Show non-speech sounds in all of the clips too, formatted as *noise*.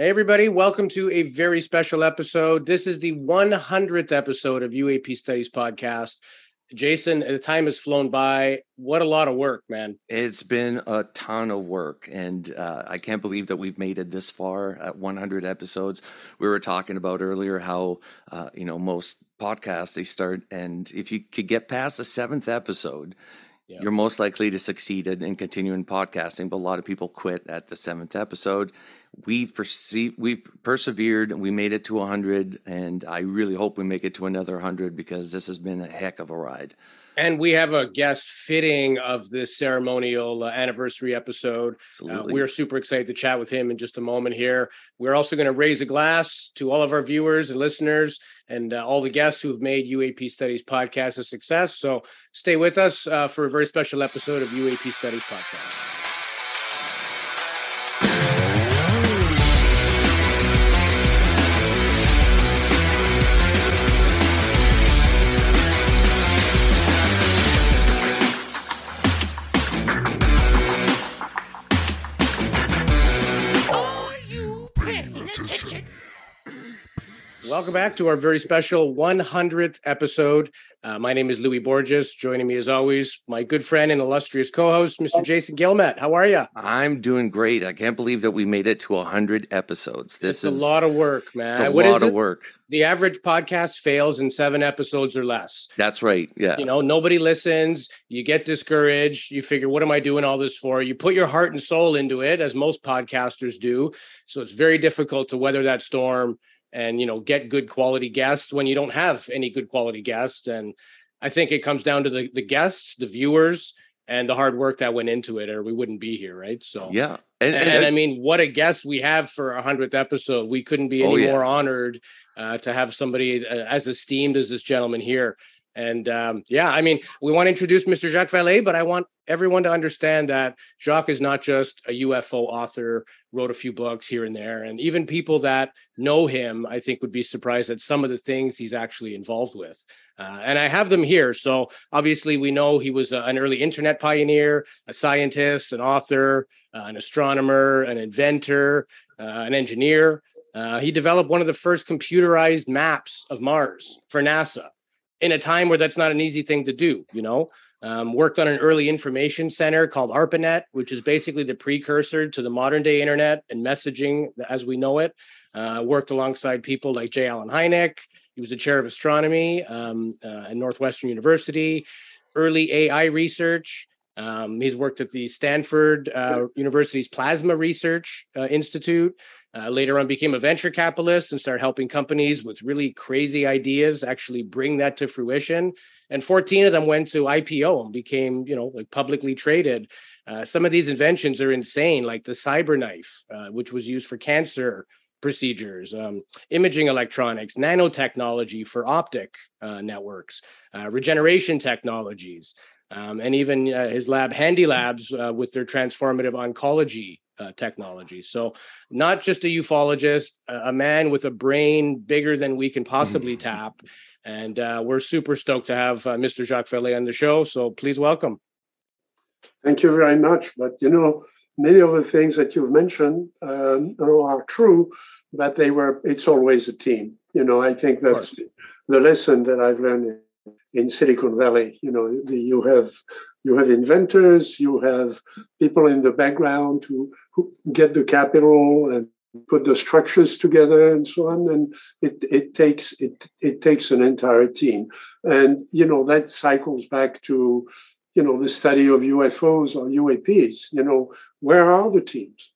Hey, everybody, welcome to a very special episode. This is the 100th episode of UAP Studies Podcast. Jason, the time has flown by. What a lot of work, man. It's been a ton of work, and uh, I can't believe that we've made it this far at 100 episodes. We were talking about earlier how, uh, you know, most podcasts they start, and if you could get past the seventh episode, yeah. you're most likely to succeed in, in continuing podcasting. But a lot of people quit at the seventh episode we've perceived we've persevered and we made it to 100 and i really hope we make it to another 100 because this has been a heck of a ride. And we have a guest fitting of this ceremonial uh, anniversary episode. Uh, we're super excited to chat with him in just a moment here. We're also going to raise a glass to all of our viewers and listeners and uh, all the guests who have made uap studies podcast a success. So stay with us uh, for a very special episode of uap studies podcast Welcome back to our very special 100th episode. Uh, my name is Louis Borges. Joining me, as always, my good friend and illustrious co-host, Mr. Jason Guillemette. How are you? I'm doing great. I can't believe that we made it to 100 episodes. This it's is a lot of work, man. It's a what lot of work. The average podcast fails in seven episodes or less. That's right. Yeah. You know, nobody listens. You get discouraged. You figure, what am I doing all this for? You put your heart and soul into it, as most podcasters do. So it's very difficult to weather that storm and you know get good quality guests when you don't have any good quality guests. And i think it comes down to the, the guests the viewers and the hard work that went into it or we wouldn't be here right? So yeah. And, and, and i mean what a guest we have for a hundredth episode. We couldn't be oh, any oh, yeah. more honored uh, to have somebody uh, as esteemed as this gentleman here and um, yeah, I mean, we want to introduce Mr. Jacques Vallée, but I want everyone to understand that Jacques is not just a UFO author, wrote a few books here and there. And even people that know him, I think, would be surprised at some of the things he's actually involved with. Uh, and I have them here. So obviously, we know he was an early internet pioneer, a scientist, an author, uh, an astronomer, an inventor, uh, an engineer. Uh, he developed one of the first computerized maps of Mars for NASA in a time where that's not an easy thing to do, you know. Um, worked on an early information center called ARPANET, which is basically the precursor to the modern day internet and messaging as we know it. Uh, worked alongside people like J. Allen Hynek. He was the chair of astronomy um, uh, at Northwestern University. Early AI research. Um, he's worked at the Stanford uh, University's Plasma Research uh, Institute. Uh, later on, became a venture capitalist and started helping companies with really crazy ideas actually bring that to fruition. And 14 of them went to IPO and became, you know, like publicly traded. Uh, some of these inventions are insane, like the CyberKnife, uh, which was used for cancer procedures, um, imaging electronics, nanotechnology for optic uh, networks, uh, regeneration technologies, um, and even uh, his lab, Handy Labs, with their transformative oncology uh, technology. So, not just a ufologist, a, man with a brain bigger than we can possibly mm. tap. And uh, we're super stoked to have uh, Mr. Jacques Vallée on the show. So, please welcome. Thank you very much. But you know, many of the things that you've mentioned um, are true, but they were. It's always a team. You know, I think that's the lesson that I've learned in Silicon Valley. You know, the, you have you have inventors, you have people in the background who, who get the capital and put the structures together and so on. And it, it takes it it takes an entire team. And you know, that cycles back to, you know, the study of UFOs or UAPs. You know, where are the teams?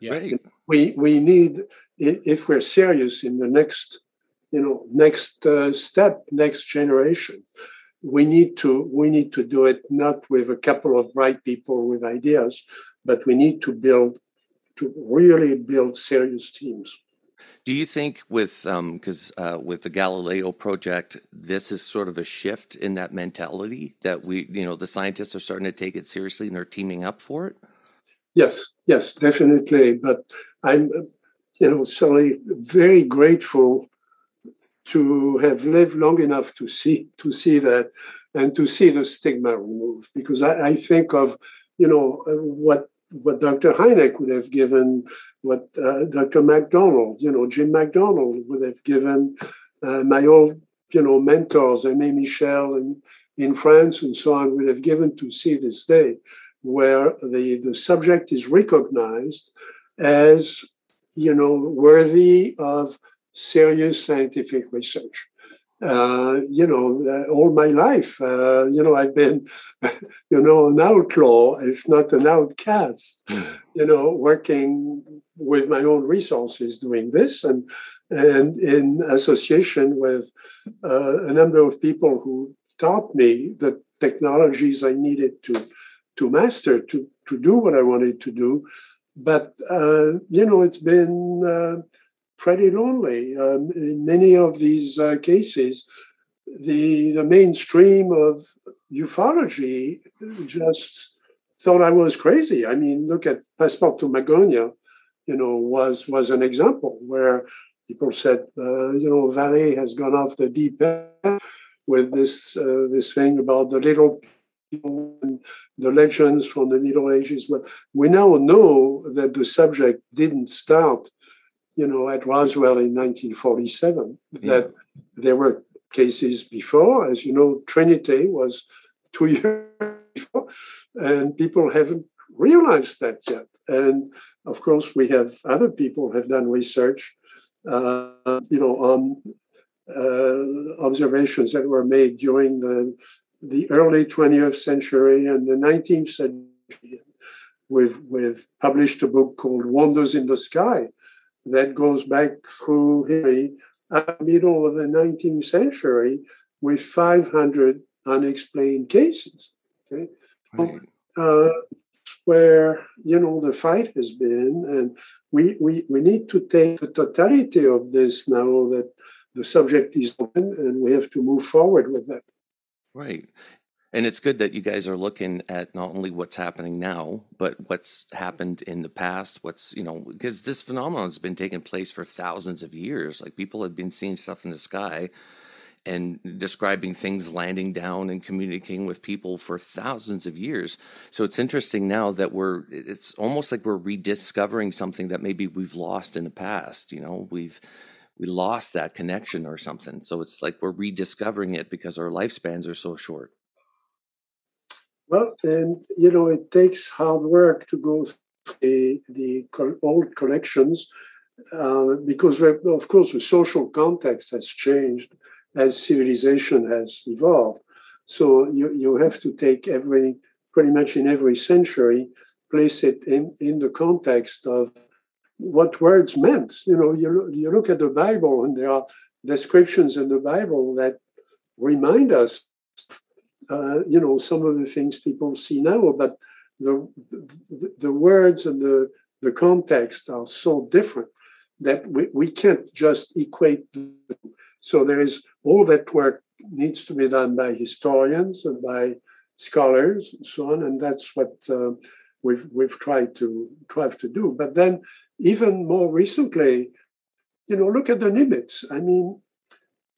Yeah. We we need if we're serious in the next you know next uh, step next generation we need to we need to do it not with a couple of bright people with ideas but we need to build to really build serious teams do you think with because um, uh, with the Galileo project, this is sort of a shift in that mentality that we, you know, the scientists are starting to take it seriously and they're teaming up for it? Yes, yes, definitely. But I'm, you know, certainly very grateful to have lived long enough to see to see that and to see the stigma removed because I, I think of you know what what Dr. Hynek would have given, what uh, Dr. McDonald, you know, Jim McDonald would have given, uh, my old, you know, mentors, Aimé Michel in, in France and so on, would have given to see this day, where the, the subject is recognized as, you know, worthy of serious scientific research uh, you know, uh, all my life, uh, you know, I've been, *laughs* you know, an outlaw, if not an outcast, mm. you know, working with my own resources doing this and and in association with uh, a number of people who taught me the technologies I needed to to master to to do what I wanted to do. But uh, you know, it's been uh, pretty lonely. Um, in many of these uh, cases, the, the mainstream of ufology just thought I was crazy. I mean, look at Passport to Magonia, you know, was was an example where people said, uh, you know, Vallée has gone off the deep end with this uh, this thing about the little people and the legends from the Middle Ages. Well, we now know that the subject didn't start you know, at Roswell in 1947, yeah. that there were cases before. As you know, Trinity was two *laughs* years before, and people haven't realized that yet. And of course, we have other people have done research, uh, you know, on uh, observations that were made during the the early 20th century and the 19th century. We've, we've published a book called Wonders in the Sky, that goes back through history at the middle of the 19th century with 500 unexplained cases. Okay. Right. Uh, where you know the fight has been and we, we we need to take the totality of this now that the subject is open and we have to move forward with that right and it's good that you guys are looking at not only what's happening now, but what's happened in the past. What's, you know, because this phenomenon has been taking place for thousands of years. Like people have been seeing stuff in the sky and describing things landing down and communicating with people for thousands of years. So it's interesting now that we're, it's almost like we're rediscovering something that maybe we've lost in the past. You know, we've, we lost that connection or something. So it's like we're rediscovering it because our lifespans are so short. Well, and you know, it takes hard work to go through the, the old collections uh, because, of course, the social context has changed as civilization has evolved. So you, you have to take every, pretty much in every century, place it in, in the context of what words meant. You know, you, you look at the Bible and there are descriptions in the Bible that remind us uh, you know, some of the things people see now, but the, the, the words and the, the context are so different that we, we can't just equate. Them. So there is all that work needs to be done by historians and by scholars and so on, and that's what uh, we've we've tried to try to do. But then, even more recently, you know, look at the Nimitz. I mean,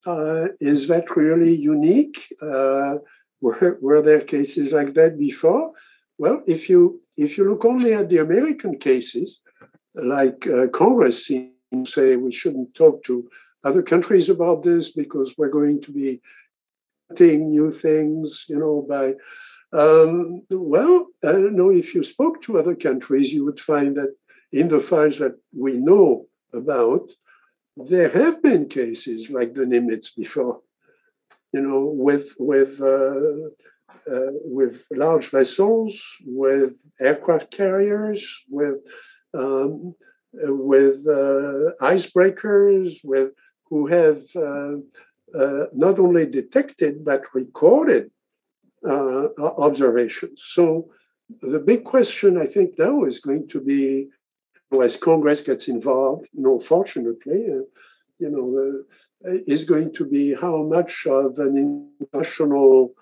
uh, is that really unique? Uh, were, were there cases like that before? Well, if you if you look only at the American cases, like uh, Congress seems to say we shouldn't talk to other countries about this because we're going to be doing new things, you know, by um, well, I don't know if you spoke to other countries, you would find that in the files that we know about, there have been cases like the Nimitz before you know, with with uh, uh, with large vessels, with aircraft carriers, with um, with uh, icebreakers, with who have uh, uh, not only detected but recorded observations. So the big question I think now is going to be, as Congress gets involved, you know, fortunately, you know, uh, is going to be how much of an international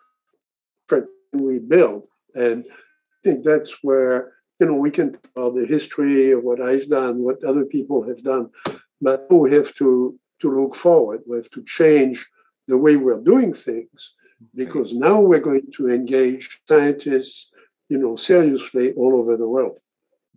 we build. And I think that's where, you know, we can tell the history of what I've done, what other people have done, but we have to, to look forward. We have to change the way we're doing things because now we're going to engage scientists, you know, seriously all over the world.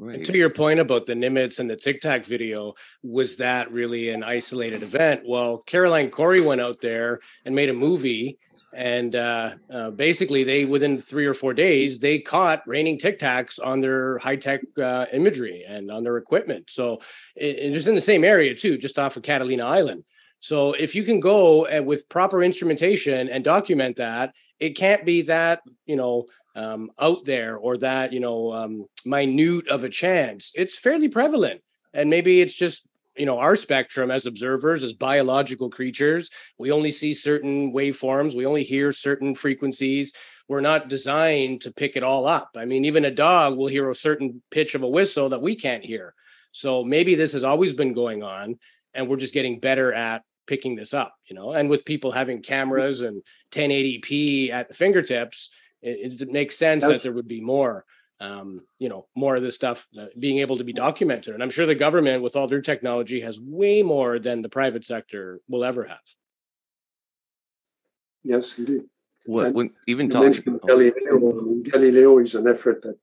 Right. to your point about the Nimitz and the Tic Tac video, was that really an isolated event? Well, Caroline Cory went out there and made a movie, and uh, uh, basically, they within three or four days they caught raining Tic Tacs on their high tech uh, imagery and on their equipment. So it, it was in the same area too, just off of Catalina Island. So if you can go and with proper instrumentation and document that, it can't be that you know um, out there or that you know um, minute of a chance. It's fairly prevalent, and maybe it's just you know our spectrum as observers, as biological creatures. We only see certain waveforms. We only hear certain frequencies. We're not designed to pick it all up. I mean, even a dog will hear a certain pitch of a whistle that we can't hear. So maybe this has always been going on, and we're just getting better at picking this up. You know, and with people having cameras and 1080p at the fingertips it, it makes sense that there would be more um, you know more of this stuff uh, being able to be documented and i'm sure the government with all their technology has way more than the private sector will ever have yes indeed well, when even talking oh. Galileo, Galileo is an effort at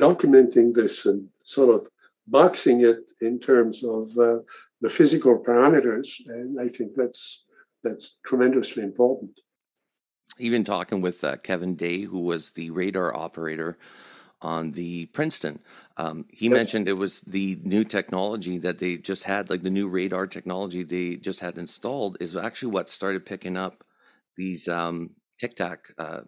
documenting this and sort of boxing it in terms of uh, the physical parameters and i think that's that's tremendously important even talking with uh, Kevin Day, who was the radar operator on the Princeton. Um, he yep. mentioned it was the new technology that they just had, like the new radar technology they just had installed, is actually what started picking up these um, tic tac uh,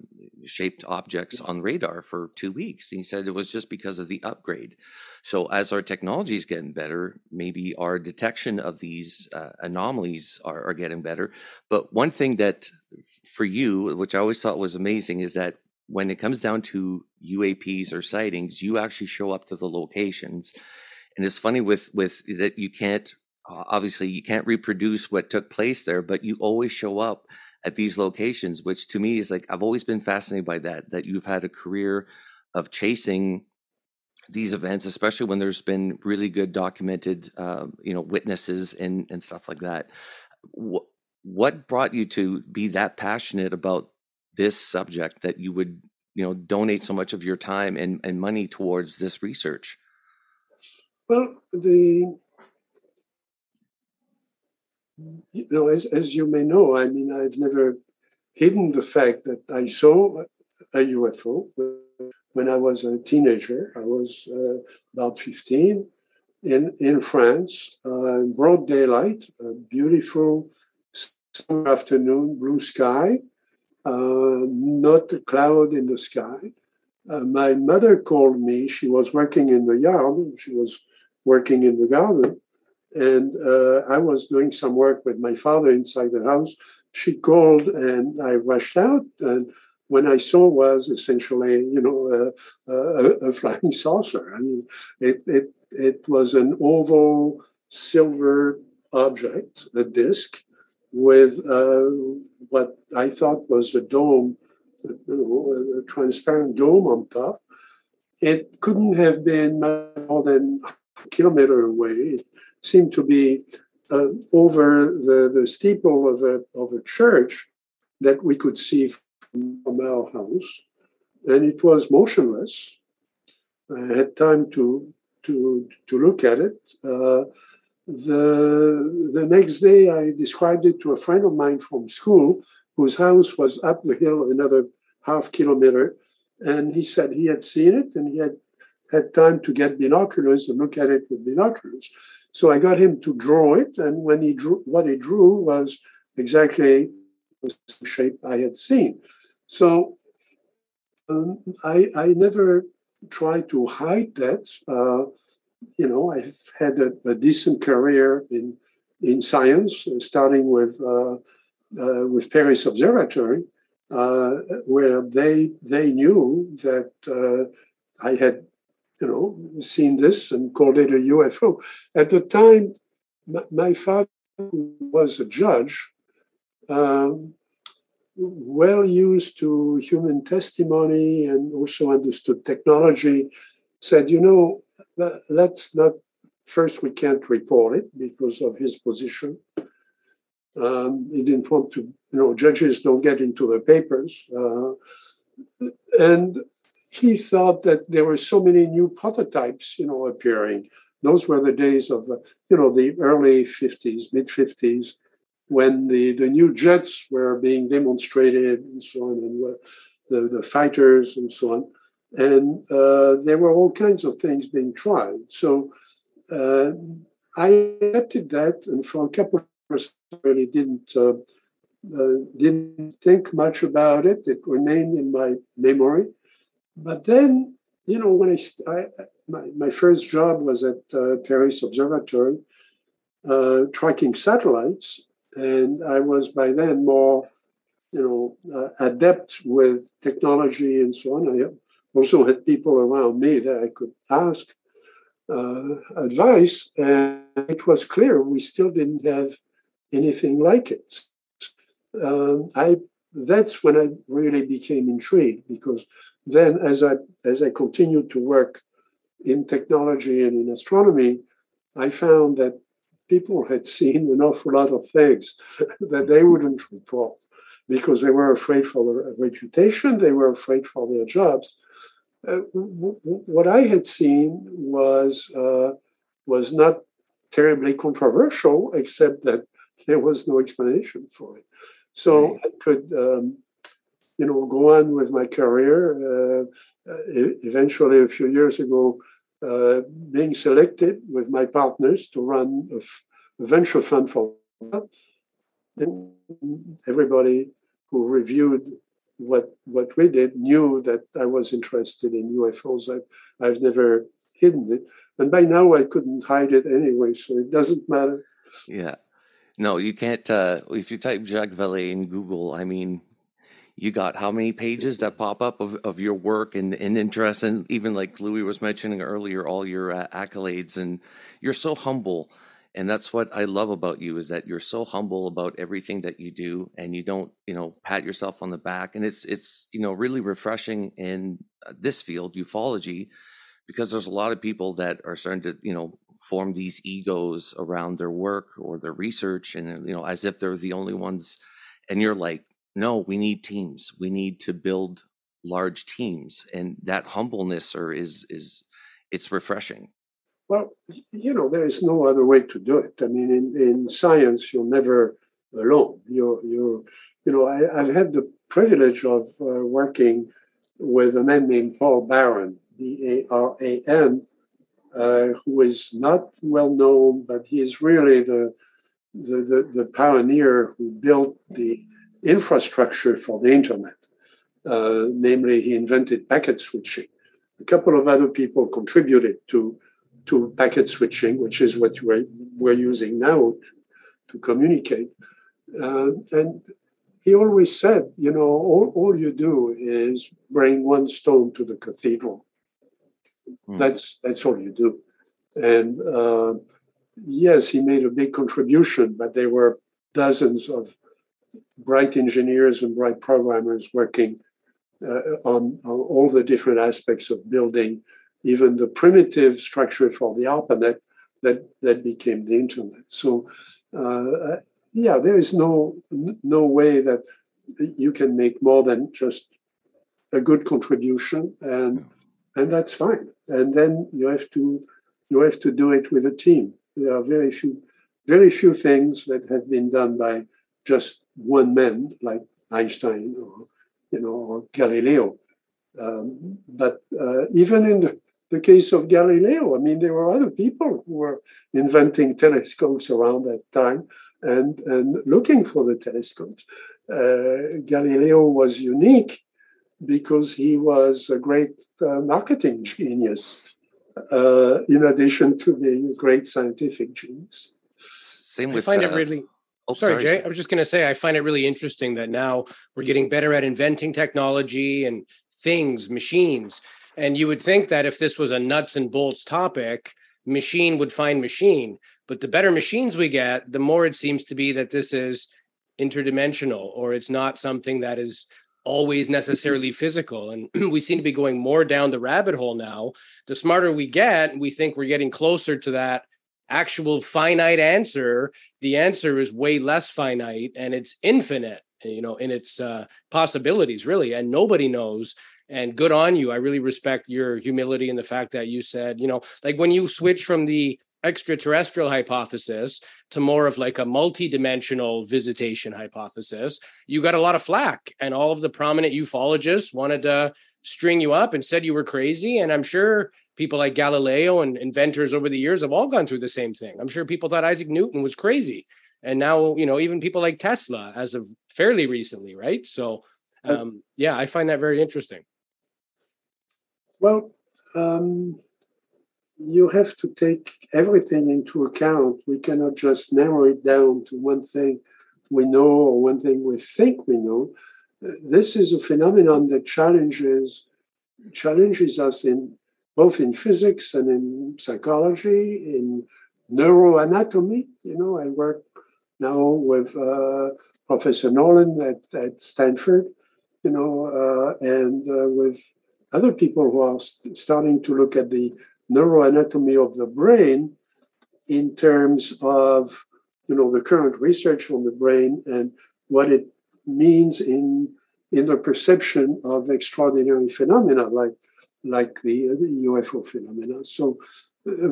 shaped objects on radar for two weeks. And he said it was just because of the upgrade. So as our technology is getting better, maybe our detection of these uh, anomalies are, are getting better. But one thing that for you, which I always thought was amazing, is that when it comes down to UAPs or sightings, you actually show up to the locations. And it's funny with with that you can't obviously you can't reproduce what took place there, but you always show up at these locations, which to me is like I've always been fascinated by that. That you've had a career of chasing these events, especially when there's been really good documented, uh, you know, witnesses and and stuff like that. What, what brought you to be that passionate about this subject that you would, you know, donate so much of your time and, and money towards this research? Well, the you know, as, as you may know, I mean, I've never hidden the fact that I saw a UFO when I was a teenager. I was uh, about 15 in, in France, uh, in broad daylight, a beautiful summer afternoon, blue sky, uh, not a cloud in the sky. Uh, my mother called me. She was working in the yard. She was working in the garden and uh, I was doing some work with my father inside the house. She called, and I rushed out. And when I saw was essentially, you know, a, *laughs* flying saucer. I mean, it it it was an oval silver object, a disc, with uh, what I thought was a dome, a transparent dome on top. It couldn't have been more than a kilometer away seemed to be uh, over the, the steeple of a, of a church that we could see from, our house. And it was motionless. I had time to, to, to look at it. Uh, the, the next day, I described it to a friend of mine from school whose house was up the hill another half kilometer. And he said he had seen it and he had had time to get binoculars and look at it with binoculars. So I got him to draw it, and when he drew, what he drew was exactly the shape I had seen. So um, I, I never tried to hide that. Uh, you know, I've had a, a, decent career in in science, starting with uh, uh, with Paris Observatory, uh, where they they knew that uh, I had you know, seen this and called it a UFO. At the time, my father was a judge, um, well used to human testimony and also understood technology, said, you know, let's not, first, we can't report it because of his position. Um, he didn't want to, you know, judges don't get into the papers. Uh, and he thought that there were so many new prototypes, you know, appearing. Those were the days of, uh, you know, the early 50s, mid 50s, when the, the new jets were being demonstrated and so on, and the, the fighters and so on. And uh, there were all kinds of things being tried. So uh, I accepted that, and for a couple of years, I really didn't uh, uh, didn't think much about it. It remained in my memory. But then, you know, when I, I my, my first job was at uh, Paris Observatory, uh, tracking satellites, and I was by then more, you know, uh, adept with technology and so on. I also had people around me that I could ask uh, advice, and it was clear we still didn't have anything like it. Um, I that's when I really became intrigued because then, as I as I continued to work in technology and in astronomy, I found that people had seen an awful lot of things *laughs* that they wouldn't report because they were afraid for their reputation, they were afraid for their jobs. Uh, w- w- what I had seen was uh, was not terribly controversial, except that there was no explanation for it. So right. I could, um, you know, go on with my career. Uh, eventually, a few years ago, uh, being selected with my partners to run a, venture fund for. Everybody who reviewed what what we did knew that I was interested in UFOs. I've, I've never hidden it, and by now I couldn't hide it anyway, so it doesn't matter. Yeah, no, you can't. Uh, if you type Jacques Vallée in Google, I mean, you got how many pages that pop up of, of your work and, and interest, and even like Louis was mentioning earlier, all your uh, accolades, and you're so humble. And that's what I love about you is that you're so humble about everything that you do, and you don't, you know, pat yourself on the back. And it's it's you know really refreshing in uh, this field, ufology, because there's a lot of people that are starting to you know form these egos around their work or their research and you know as if they're the only ones and you're like no we need teams. We need to build large teams and that humbleness or is is it's refreshing. Well you know there is no other way to do it. I mean in, in science you're never alone. You're you're you know I, have had the privilege of uh, working with a man named paul baran B A R A N, uh, who is not well known, but he is really the, the, the, the, pioneer who built the infrastructure for the internet. Uh, namely, he invented packet switching. A couple of other people contributed to, to packet switching, which is what we're, we're using now to communicate. Uh, and he always said, you know, all, all you do is bring one stone to the cathedral. Mm. That's that's all you do. And uh, yes, he made a big contribution, but there were dozens of bright engineers and bright programmers working uh, on, on, all the different aspects of building, even the primitive structure for the ARPANET that that became the internet. So, uh, yeah, there is no no way that you can make more than just a good contribution and and that's fine. And then you have to you have to do it with a team. There are very few very few things that have been done by just one man, like Einstein or you know or Galileo. Um, but uh, even in the, the case of Galileo, I mean, there were other people who were inventing telescopes around that time and, and looking for the telescopes. Uh, Galileo was unique because he was a great uh, marketing *laughs* genius, uh, in addition to being a great scientific genius. Same with. I find uh, it really. Oh, sorry, sorry, Jay. I was just going to say I find it really interesting that now we're mm. getting better at inventing technology and things, machines. And you would think that if this was a nuts and bolts topic, machine would find machine. But the better machines we get, the more it seems to be that this is interdimensional or it's not something that is always necessarily *laughs* physical. And *clears throat* we seem to be going more down the rabbit hole now. The smarter we get, we think we're getting closer to that actual finite answer. The answer is way less finite and it's infinite, you know, in its uh, possibilities, really. And nobody knows and good on you. I really respect your humility and the fact that you said, you know, like when you switch from the extraterrestrial hypothesis to more of like a multi-dimensional visitation hypothesis you got a lot of flack and all of the prominent ufologists wanted to string you up and said you were crazy and i'm sure people like galileo and inventors over the years have all gone through the same thing i'm sure people thought isaac newton was crazy and now you know even people like tesla as of fairly recently right so um, yeah i find that very interesting well um, you have to take everything into account. We cannot just narrow it down to one thing we know or one thing we think we know. This is a phenomenon that challenges challenges us in both in physics and in psychology, in neuroanatomy. You know, I work now with uh, Professor Nolan at, at Stanford, you know, uh, and uh, with other people who are st- starting to look at the neuroanatomy of the brain in terms of you know the current research on the brain and what it means in in the perception of extraordinary phenomena like like the, the UFO phenomena. So uh,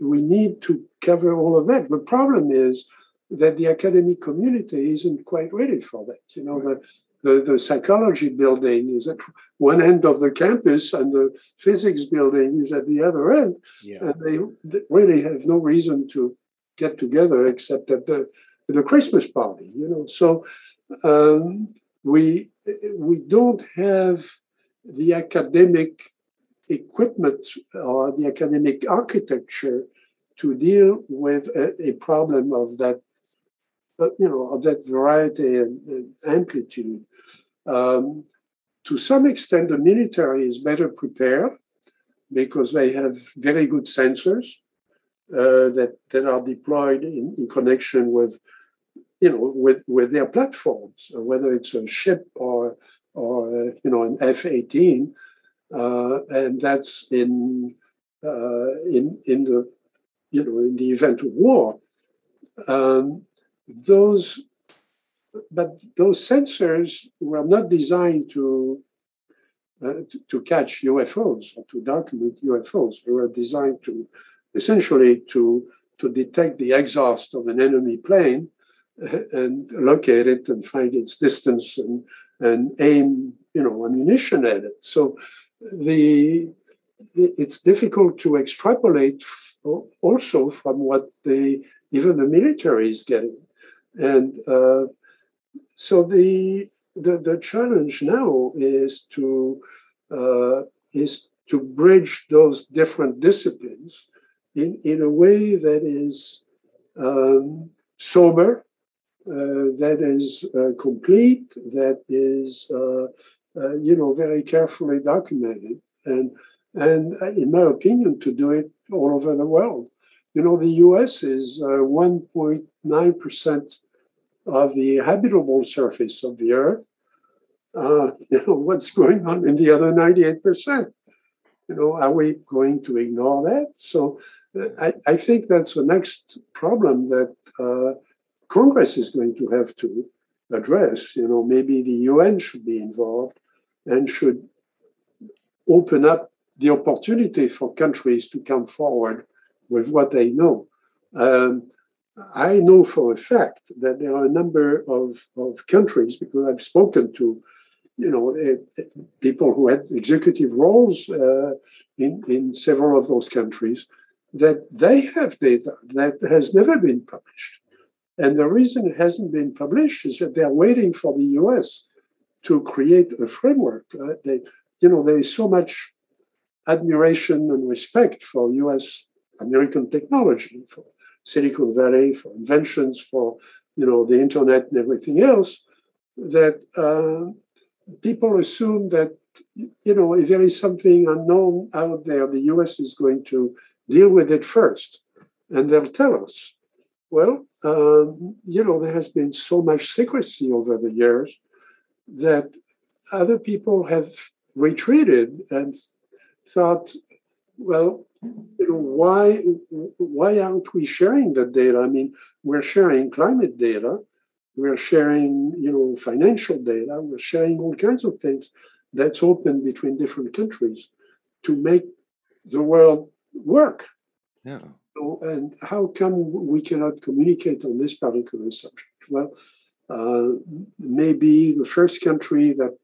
we need to cover all of that. The problem is that the academic community isn't quite ready for that. You know, the the, the psychology building is at one end of the campus and the physics building is at the other end. Yeah. And they, really have no reason to get together except at the, the Christmas party, you know. So um, we, we don't have the academic equipment or the academic architecture to deal with a, a problem of that you know, of that variety and, and amplitude. Um, to some extent, the military is better prepared because they have very good sensors uh, that that are deployed in, in, connection with, you know, with with their platforms, uh, whether it's a ship or or uh, you know an F-18, uh, and that's in uh, in in the you know in the event of war. Um, those but those sensors were not designed to, uh, to, to catch UFOs or to document UFOs. They were designed to essentially to to detect the exhaust of an enemy plane uh, and locate it and find its distance and and aim you know ammunition at it. So the it's difficult to extrapolate also from what the even the military is getting. And uh, so the, the, the challenge now is to uh, is to bridge those different disciplines in, in a way that is um, sober, uh, that is uh, complete, that is uh, uh, you know very carefully documented, and and in my opinion, to do it all over the world. You know, the U.S. is 1.9 percent of the habitable surface of the Earth. Uh, *laughs* you know, what's going on in the other 98%? You know, are we going to ignore that? So uh, I, I think that's the next problem that uh, Congress is going to have to address. You know, maybe the UN should be involved and should open up the opportunity for countries to come forward with what they know. Um, I know for a fact that there are a number of, of countries, because I've spoken to, you know, uh, people who had executive roles uh, in, in several of those countries, that they have data that has never been published. And the reason it hasn't been published is that they're waiting for the US to create a framework. Uh, they, you know, there is so much admiration and respect for US American technology, for Silicon Valley, for inventions, for you know the internet and everything else, that uh, people assume that you know if there is something unknown out there, the U.S. is going to deal with it first, and they'll tell us. Well, um, you know there has been so much secrecy over the years that other people have retreated and thought, well, you know, why why aren't we sharing the data? I mean, we're sharing climate data, we're sharing, you know, financial data, we're sharing all kinds of things. that's open between different countries to make the world work. Yeah. So, and how come we cannot communicate on this particular subject? Well, uh, maybe the first country that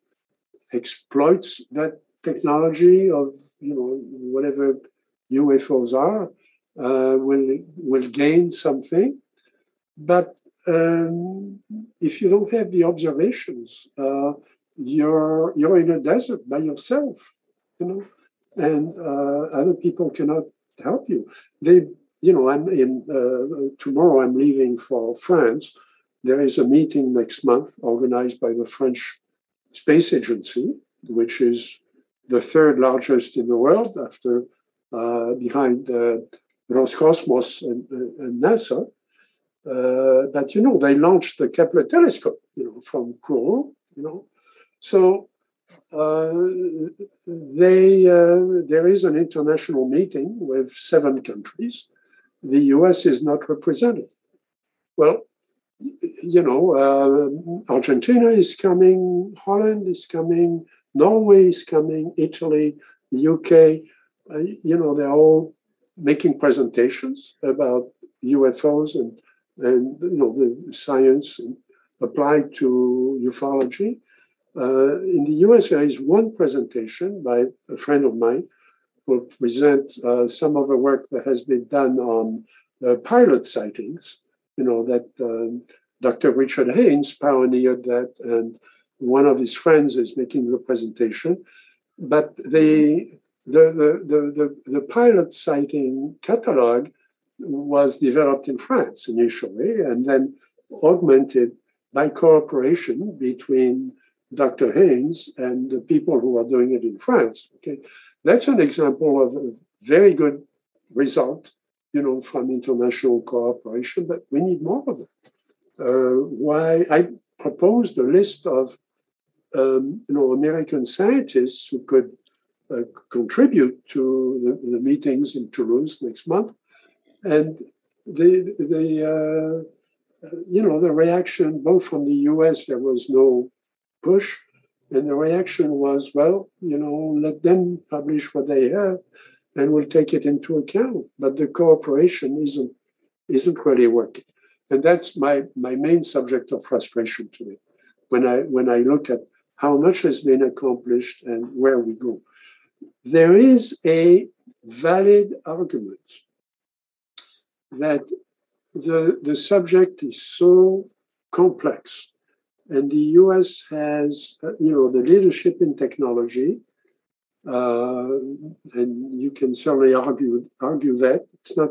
exploits that technology of you know whatever UFOs are uh, will will gain something, but um, if you don't have the observations, uh, you're you're in a desert by yourself, you know, and uh, other people cannot help you. They, you know, I'm in uh, tomorrow. I'm leaving for France. There is a meeting next month organized by the French Space Agency, which is the third largest in the world after uh, behind uh, Roscosmos and, and NASA. Uh, but you know, they launched the Kepler telescope, you know, from Kourou, you know. So uh, they uh, there is an international meeting with seven countries. The U.S. is not represented. Well, you know, uh, Argentina is coming, Holland is coming, Norway is coming, Italy, the UK. Uh, you know, they're all making presentations about UFOs and and you know the science applied to ufology. Uh, in the US, there is one presentation by a friend of mine who will present uh, some of the work that has been done on uh, pilot sightings. You know that um, Dr. Richard Haines pioneered that, and one of his friends is making the presentation. But the the, the, the, the, the pilot sighting catalog was developed in France initially and then augmented by cooperation between Dr. Haines and the people who are doing it in France. Okay, that's an example of a very good result, you know, from international cooperation. But we need more of it. Uh, why I proposed a list of, um, you know, American scientists who could uh, contribute to the, the, meetings in Toulouse next month. And the, the uh, you know, the reaction both from the US, there was no push, and the reaction was, well, you know, let them publish what they have, and we'll take it into account. But the cooperation isn't isn't really working, and that's my my main subject of frustration today. When I when I look at how much has been accomplished and where we go there is a valid argument that the, the subject is so complex and the US has, uh, you know, the leadership in technology, uh, and you can certainly argue argue that it's not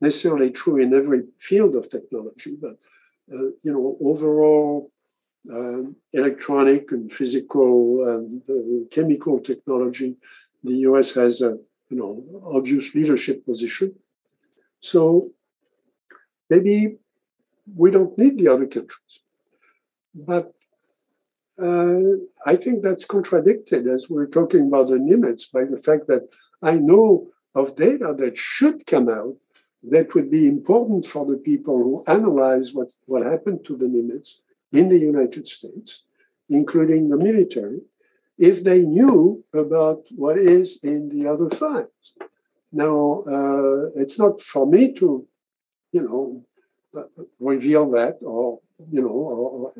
necessarily true in every field of technology, but uh, you know, overall uh, electronic and physical and uh, chemical technology the US has a you know obvious leadership position. So maybe we don't need the other countries. But uh, I think that's contradicted as we're talking about the Nimitz by the fact that I know of data that should come out that would be important for the people who analyze what, what happened to the Nimitz in the United States, including the military, if they knew about what is in the other files. Now, uh, it's not for me to, you know, uh, reveal that or, you know, or, or,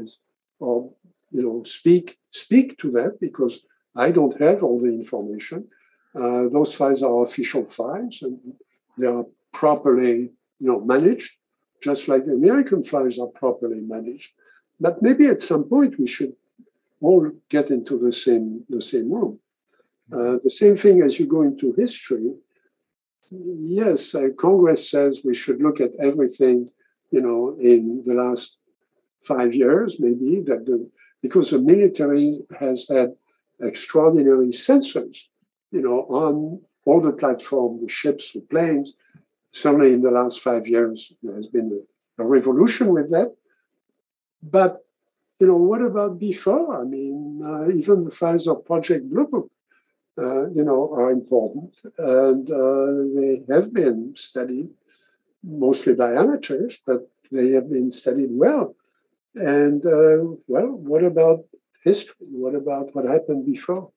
you know, speak speak to that because I don't have all the information. Uh, those files are official files and they are properly, you know, managed, just like the American files are properly managed. But maybe at some point we should all get into the same the same room. Uh, the same thing as you go into history. Yes, uh, Congress says we should look at everything, you know, in the last five years, maybe that the because the military has had extraordinary sensors, you know, on all the platform, the ships, the planes. Certainly, in the last five years, there has been a, a revolution with that. But you know, what about before? I mean, uh, even the files of Project Blue Book, uh, you know, are important, and uh, they have been studied mostly by amateurs, but they have been studied well. And uh, well, what about history? What about what happened before?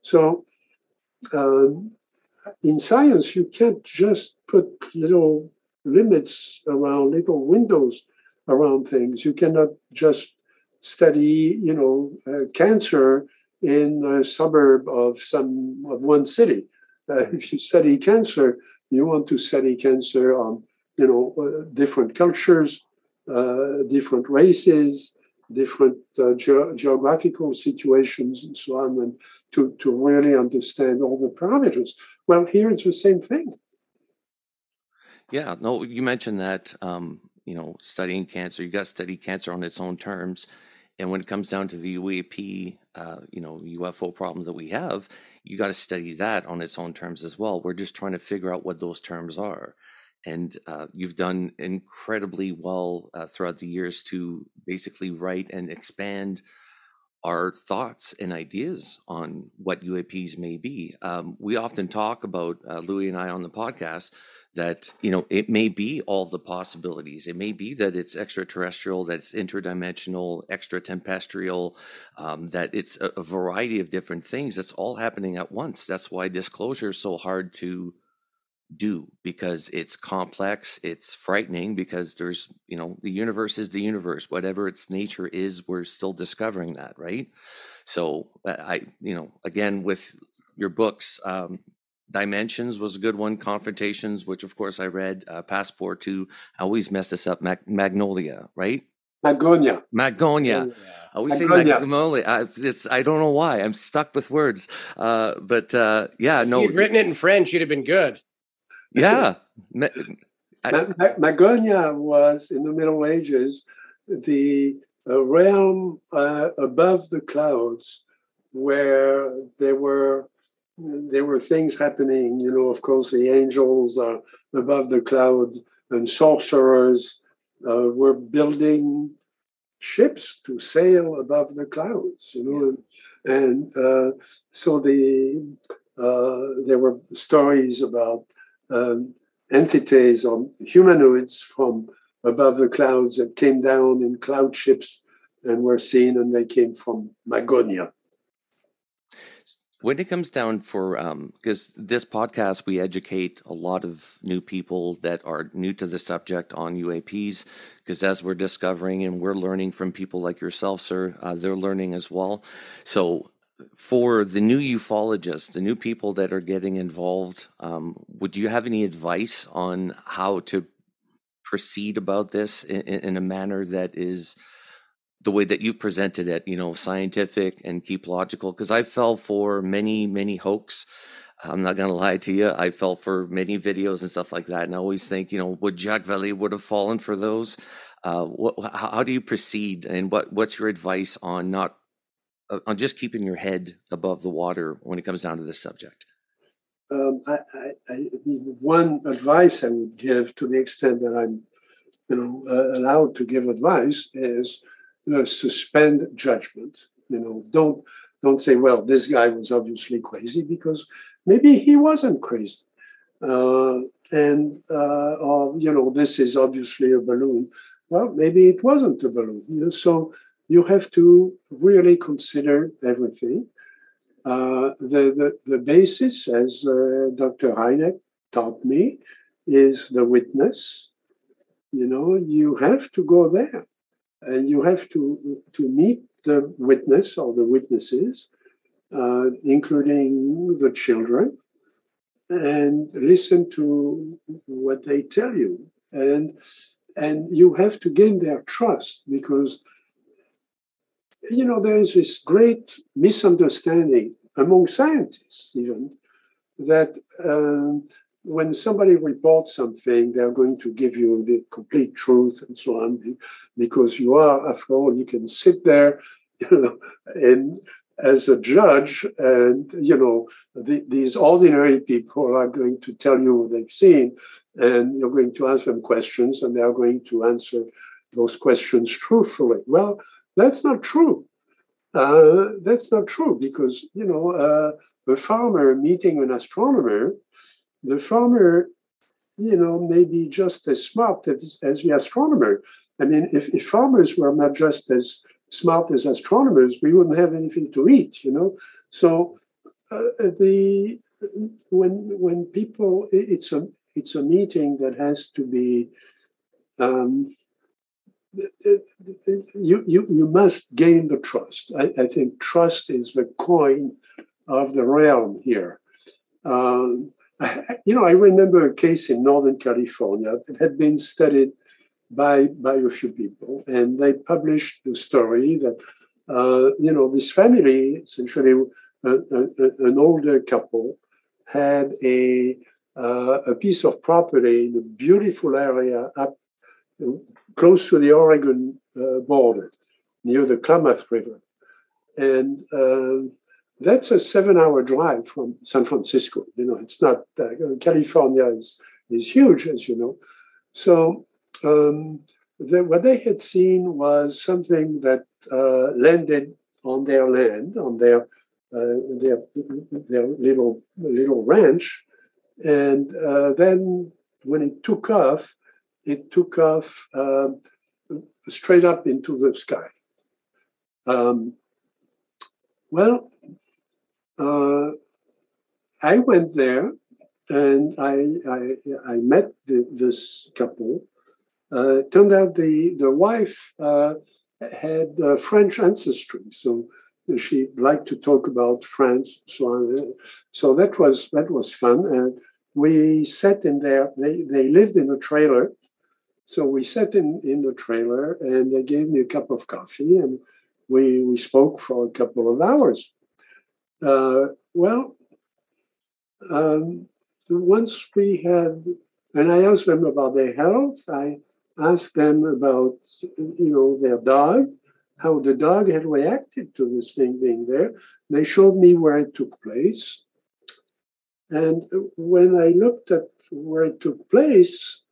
So um, in science, you can't just put little limits around, little windows around things. You cannot just study, you know, uh, cancer in a suburb of some of one city. Uh, *laughs* if you study cancer, you want to study cancer on, you know, uh, different cultures, different races, different uh, ge- geographical situations, and so on, and to, to really understand all the parameters. Well, here it's the same thing. Yeah, no, you mentioned that, um, you know, studying cancer, you got to study cancer on its own terms. And when it comes down to the UAP, uh, you know, UFO problem that we have, you got to study that on its own terms as well. We're just trying to figure out what those terms are. And uh, you've done incredibly well uh, throughout the years to basically write and expand our thoughts and ideas on what UAPs may be. Um, we often talk about, uh, Louis and I on the podcast, that you know it may be all the possibilities it may be that it's extraterrestrial that it's interdimensional extraterrestrial um, that it's a, a, variety of different things that's all happening at once that's why disclosure is so hard to do because it's complex it's frightening because there's you know the universe is the universe whatever its nature is we're still discovering that right so i you know again with your books um, Dimensions was a good one. Confrontations, which of course I read. Uh, Passport to I always mess this up. Mag- Magnolia, right? Magonia. Magonia. I always Magonia. say Magnolia. I, it's I don't know why I'm stuck with words. Uh, but uh, yeah, if no. You'd written it in French, you'd have been good. Yeah. I, Magonia was in the Middle Ages the realm uh, above the clouds where there were there were things happening. You know, of course, the angels are above the cloud, and sorcerers uh, were building ships to sail above the clouds. You know, yeah. and, and uh, so the uh, there were stories about um, entities or humanoids from above the clouds that came down in cloud ships and were seen, and they came from Magonia. When it comes down for, because um, this podcast, we educate a lot of new people that are new to the subject on UAPs, because as we're discovering and we're learning from people like yourself, sir, uh, they're learning as well. So, for the new ufologists, the new people that are getting involved, um, would you have any advice on how to proceed about this in, in a manner that is the way that you've presented it, you know, scientific and keep logical. Because I fell for many, many hoax. I'm not going to lie to you. I fell for many videos and stuff like that. And I always think, you know, would Jacques Vallée would have fallen for those? Uh, how do you proceed? And what, what's your advice on not, on just keeping your head above the water when it comes down to this subject? Um, I, I, I one advice I would give to the extent that I'm, you know, uh, allowed to give advice is uh, suspend judgment. You know, don't don't say, well, this guy was obviously crazy because maybe he wasn't crazy. Uh, and uh, you know, this is obviously a balloon. Well, maybe it wasn't a balloon. You know, so you have to really consider everything. Uh, the, the, the basis, as uh, Dr. Hynek taught me, is the witness. You know, you have to go there and you have to to meet the witness or the witnesses, uh, including the children, and listen to what they tell you, and and you have to gain their trust because you know there is this great misunderstanding among scientists even that um, when somebody reports something, they're going to give you the complete truth and so on, because you are, after all, you can sit there, *laughs* you know, and as a judge, and you know, the, these ordinary people are going to tell you what they've seen, and you're going to ask them questions, and they are going to answer those questions truthfully. Well, that's not true. Uh, that's not true because you know uh, a farmer meeting an astronomer the farmer, you know, may be just as smart as, as the astronomer. I mean, if, if farmers were not just as smart as astronomers, we wouldn't have anything to eat, you know. So uh, the when when people it's a it's a meeting that has to be um, you, you you must gain the trust. I, I, think trust is the coin of the realm here. Um, I, you know, I remember a case in Northern California that had been studied by by a few people, and they published the story that uh, you know this family, essentially a, a, an older couple, had a uh, a piece of property in a beautiful area up close to the Oregon uh, border, near the Klamath River, and uh, that's a seven-hour drive from San Francisco. You know, it's not uh, California is is huge, as you know. So um, the, what they had seen was something that uh, landed on their land, on their uh, their their little little ranch, and uh, then when it took off, it took off um, straight up into the sky. Um, well, uh, I went there and I, I, I met the, this couple. Uh, it turned out the, the wife uh, had uh, French ancestry, so she liked to talk about France. So, on. so that was that was fun, and we sat in there. They they lived in a trailer, so we sat in in the trailer, and they gave me a cup of coffee, and we we spoke for a couple of hours. Uh, well, um, once we had, and I asked them about their health. I asked them about, you know, their dog, how the dog had reacted to this thing being there. They showed me where it took place. And when I looked at where it took place,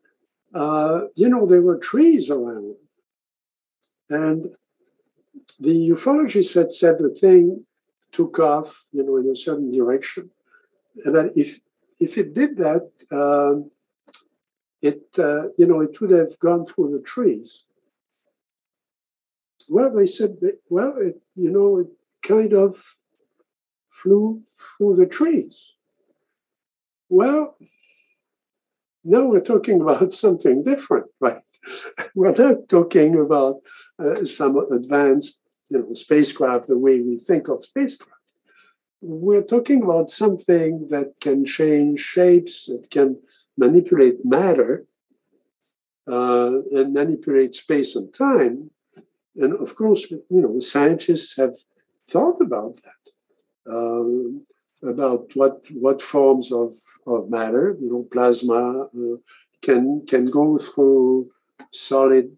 uh, you know, there were trees around. And the ufologist had said the thing took off, you know, in a certain direction. And that if if it did that, um, it uh, you know it would have gone through the trees. Well, they said, well, it, you know, it kind of flew through the trees. Well, now we're talking about *laughs* something different, right? *laughs* We're not talking about uh, some advanced you know, spacecraft the way we think of spacecraft. We're talking about something that can change shapes, that can manipulate matter uh, and manipulate space and time. And of course, you know, scientists have thought about that, um, about what what forms of, of matter, you know, plasma uh, can can go through solid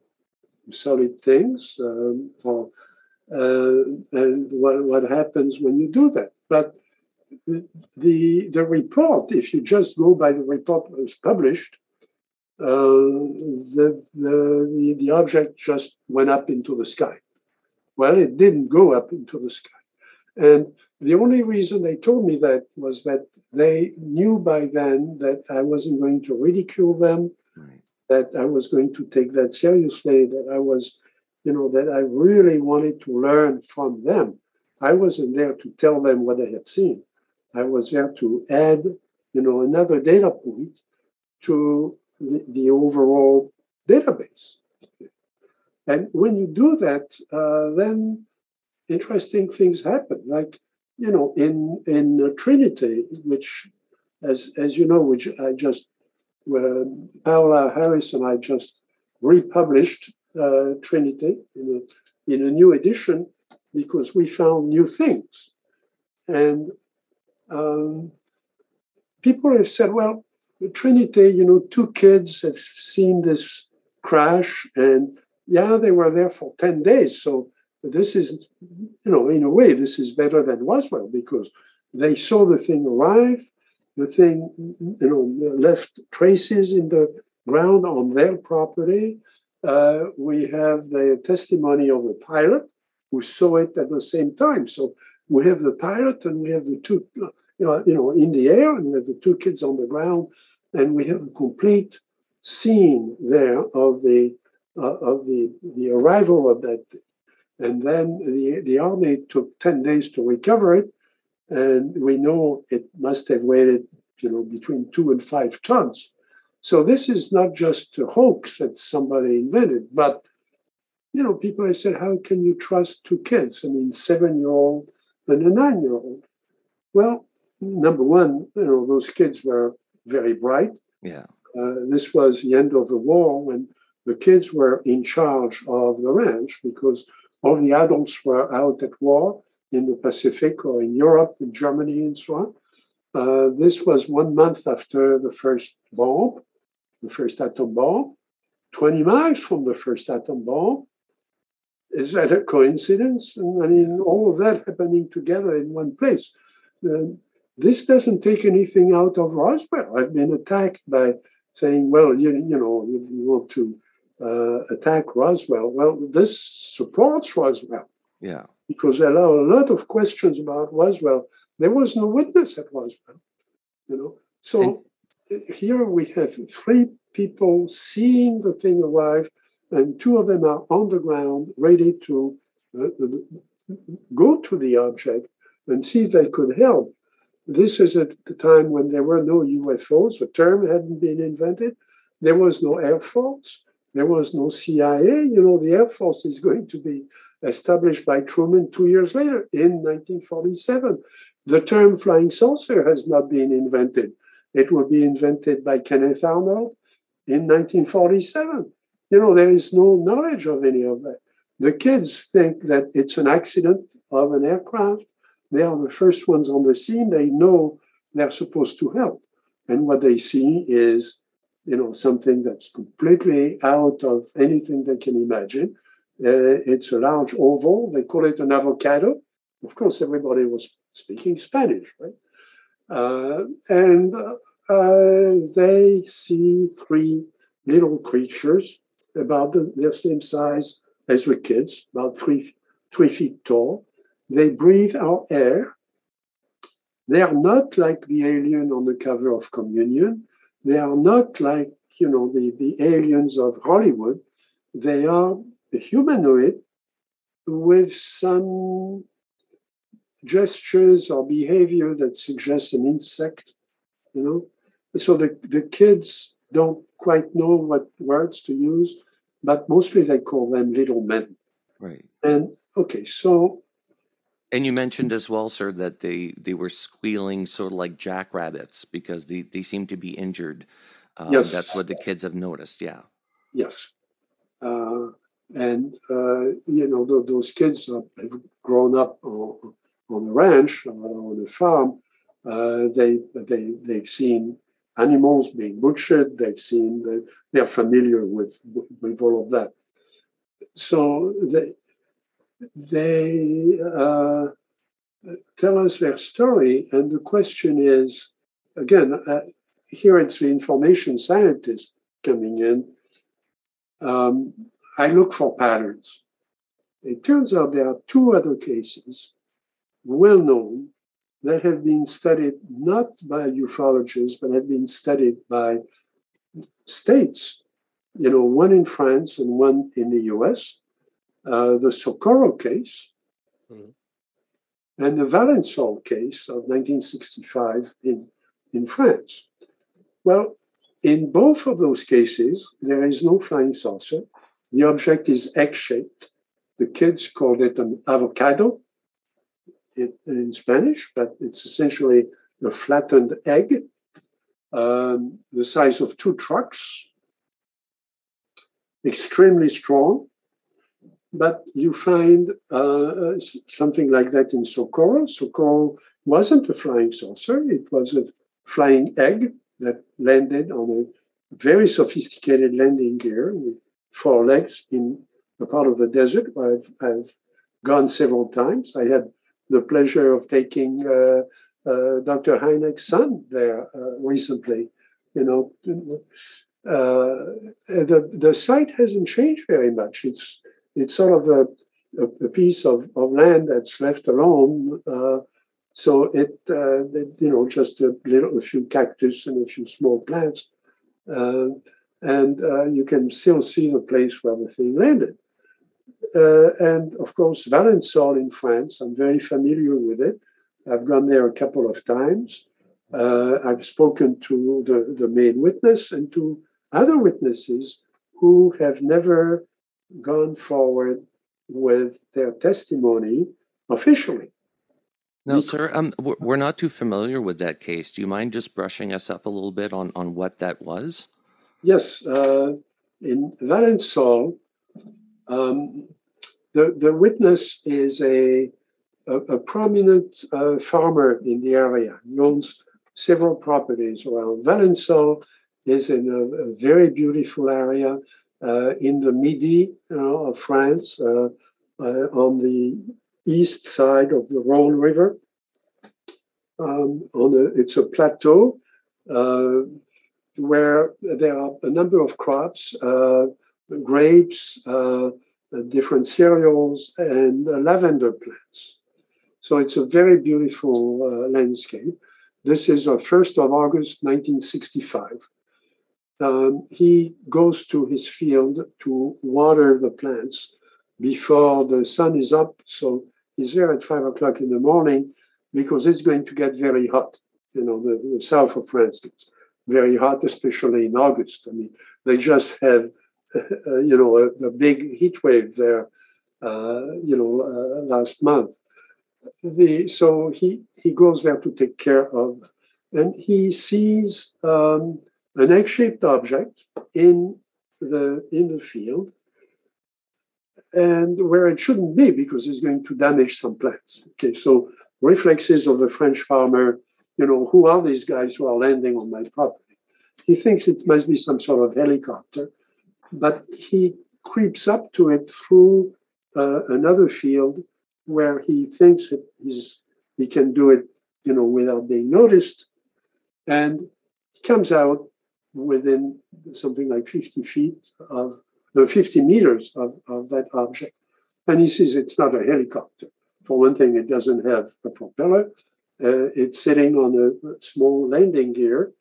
solid things um, or uh, and what, what happens when you do that. But the the report, if you just go by the report that was published, uh, the, the, the, object just went up into the sky. Well, it didn't go up into the sky. And the only reason they told me that was that they knew by then that I wasn't going to ridicule them, right. that I was going to take that seriously, that I was you know, that I really wanted to learn from them. I wasn't there to tell them what I had seen. I was there to add, you know, another data point to the, the overall database. And when you do that, uh, then interesting things happen. Like, you know, in in Trinity, which, as as you know, which I just uh, Paola Harris and I just republished uh, Trinity in a, in a new edition because we found new things. And um, people have said, well, Trinity, you know, two kids have seen this crash, and yeah, they were there for 10 days. So this is, you know, in a way, this is better than Roswell because they saw the thing arrive, the thing, you know, left traces in the ground on their property uh, we have the testimony of the pilot who saw it at the same time. So we have the pilot and we have the two, you know, you know, in the air, and we have the two kids on the ground, and we have a complete scene there of the uh, of the the arrival of that. And then the the army took ten days to recover it, and we know it must have weighed, you know, between two and five tons. So this is not just a hoax that somebody invented, but you know, people have said, how can you trust two kids? I mean, seven-year-old and a nine-year-old. Well, number one, you know, those kids were very bright. Yeah. Uh, this was the end of the war when the kids were in charge of the ranch because all the adults were out at war in the Pacific or in Europe, in Germany, and so on. Uh, this was one month after the first bomb, the first atom bomb, 20 miles from the first atom bomb. Is that a coincidence? I mean, all of that happening together in one place. Uh, this doesn't take anything out of Roswell. I've been attacked by saying, well, you, you know, you, you want to uh, attack Roswell. Well, this supports Roswell. Yeah. Because there are a lot of questions about Roswell. There was no witness at Roswell, you know. So and- here we have three people seeing the thing arrive, and two of them are on the ground, ready to uh, go to the object and see if they could help. This is at the time when there were no UFOs, the term hadn't been invented, there was no Air Force, there was no CIA. You know, the Air Force is going to be established by Truman two years later in 1947. The term flying saucer has not been invented. It will be invented by Kenneth Arnold in 1947. You know, there is no knowledge of any of that. The kids think that it's an accident of an aircraft. They are the first ones on the scene. They know they're supposed to help. And what they see is you know, something that's completely out of anything they can imagine. Uh, it's a large oval. They call it an avocado. Of course, everybody was speaking Spanish, right? Uh, and uh, they see three little creatures about the, same size as the kids, about three, three feet tall. They breathe our air. They are not like the alien on the cover of Communion they are not like, you know, the, the aliens of Hollywood. They are humanoid with some gestures or behavior that suggests an insect, you know. So the, the kids don't quite know what words to use, but mostly they call them little men. Right. And okay, so and you mentioned as well, sir, that they, they were squealing sort of like jackrabbits because they, they seem to be injured. Um, yes. That's what the kids have noticed. Yeah. Yes. Uh, and, uh, you know, th- those kids have grown up on, on the ranch, on the farm. Uh, they, they, they've seen animals being butchered. They've seen, the, they're familiar with, with all of that. So they, they uh, tell us their story. And the question is again, uh, here it's the information scientist coming in. Um, I look for patterns. It turns out there are two other cases, well known, that have been studied not by ufologists, but have been studied by states. You know, one in France and one in the US uh, the Socorro case mm-hmm. and the Valensole case of 1965 in, in France. Well, in both of those cases, there is no flying saucer. The object is egg shaped. The kids called it an avocado in, in Spanish, but it's essentially a flattened egg um, the size of two trucks, extremely strong, but you find uh, something like that in Socorro. Socorro wasn't a flying saucer, it was a flying egg that landed on a very sophisticated landing gear with four legs in a part of the desert where I've, I've gone several times. I had the pleasure of taking uh, uh, Dr. Hynek's son there uh, recently. You know, uh, the the site hasn't changed very much. It's it's sort of a, a, piece of, of land that's left alone. Uh, so it, uh, it, you know, just a little, a few cactus and a few small plants, uh, and uh, you can still see the place where the thing landed. Uh, and of course, Valensole in France, I'm very familiar with it. I've gone there a couple of times. Uh, I've spoken to the, the main witness and to other witnesses who have never gone forward with their testimony officially. No, sir, um, we're not too familiar with that case. Do you mind just brushing us up a little bit on, on what that was? Yes. Uh, in Valensole, um, the, the witness is a, a, a prominent uh, farmer in the area. He owns several properties around. Valensole is in a, a very beautiful area in the Midi of France, uh, uh, on the east side of the Rhone River. Um, on a, it's a plateau uh, where there are a number of crops, uh, grapes, uh, different cereals, and lavender plants. So it's a very beautiful landscape. This is uh, 1st of August 1965 um, he goes to his field to water the plants before the sun is up. So he's there at five o'clock in the morning because it's going to get very hot. You know, the, the south of France gets very hot, especially in August. I mean, they just had, *laughs* uh, you know, a, a, big heat wave there, uh, you know, uh, last month. The, so he, he goes there to take care of, and he sees um, an egg-shaped object in the in the field and where it shouldn't be because it's going to damage some plants. Okay, so reflexes of a French farmer, you know, who are these guys who are landing on my property? He thinks it must be some sort of helicopter, but he creeps up to it through uh, another field where he thinks that he's, he can do it, you know, without being noticed. And he comes out within something like 50 feet of the 50 meters of, of that object. And he says it's not a helicopter. For one thing, it doesn't have a propeller. Uh, it's sitting on a small landing gear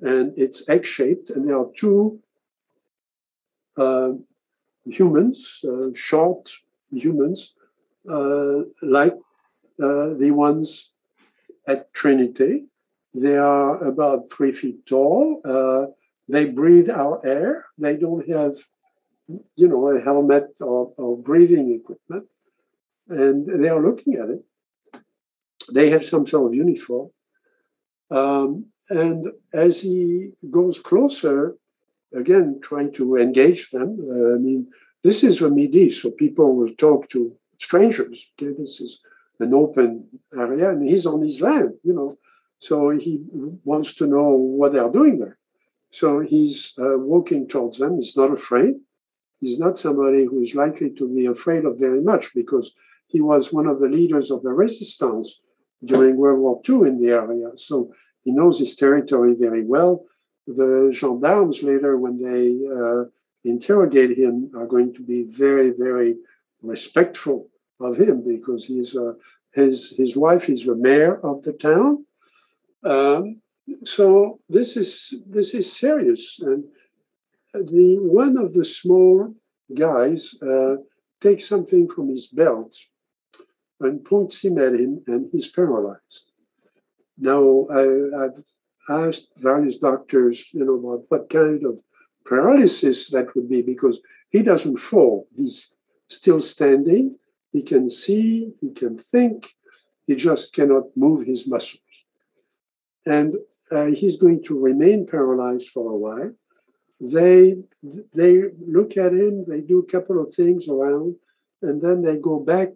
and it's egg shaped. And there are two uh, humans, uh, short humans, uh, like uh, the ones at Trinity. They are about three feet tall. They breathe our air. They don't have, you know, a helmet or, or breathing equipment. And they are looking at it. They have some sort of uniform. Um, and as he goes closer, again, trying to engage them, uh, I mean, this is a Midi, so people will talk to strangers. Okay, this is an open area, and he's on his land, you know. So he wants to know what they're doing there. So he's uh, walking towards them. He's not afraid. He's not somebody who is likely to be afraid of very much because he was one of the leaders of the resistance during World War II in the area. So he knows his territory very well. The gendarmes later, when they uh, interrogate him, are going to be very, very respectful of him because he's uh, his his wife is the mayor of the town. Um, so this is this is serious. And the one of the small guys uh, takes something from his belt and points him at him and he's paralyzed. Now I, have asked various doctors you know about what kind of paralysis that would be because he doesn't fall. He's still standing. He can see he can think. He just cannot move his muscles. And uh, he's going to remain paralyzed for a while. They they look at him, they do a couple of things around, and then they go back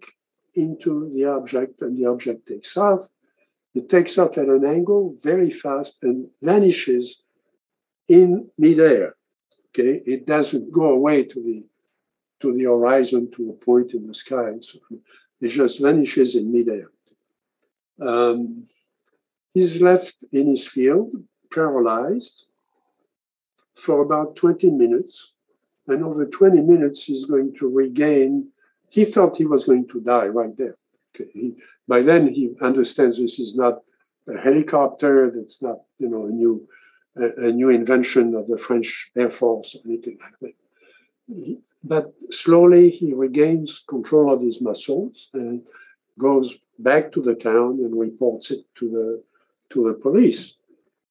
into the object, and the object takes off. It takes off at an angle very fast and vanishes in midair. Okay, it doesn't go away to the to the horizon to a point in the sky, it just vanishes in midair. Um, He's left in his field, paralyzed, for about 20 minutes. And over 20 minutes, he's going to regain. He thought he was going to die right there. He, by then, he understands this is not a helicopter. That's not, you know, a new a, a new invention of the French Air Force or anything like that. But slowly, he regains control of his muscles and goes back to the town and reports it to the to the police.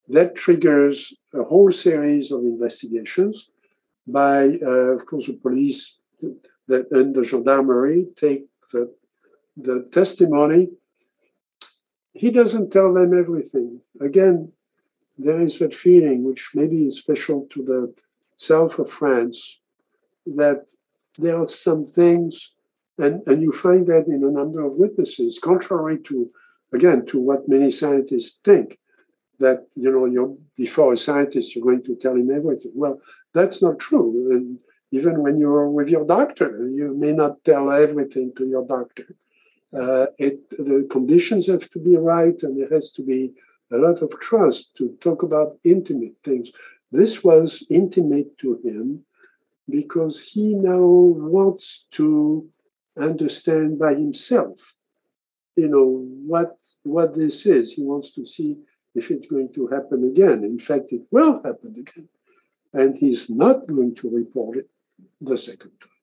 That triggers a whole series of investigations by, uh, of course, the police and the gendarmerie take the, the testimony. He doesn't tell them everything. Again, there is that feeling, which maybe is special to the south of France, that there are some things, and, and you find that in a number of witnesses, contrary to, again, to what many scientists think, that, you know, you're, before a scientist, you're going to tell him everything. Well, that's not true. And even when you're with your doctor, you may not tell everything to your doctor. Uh, it, the conditions have to be right, and there has to be a lot of trust to talk about intimate things. This was intimate to him because he now wants to understand by himself, you know, what what this is. He wants to see if it's going to happen again. In fact, it will happen again. And he's not going to report it the second time.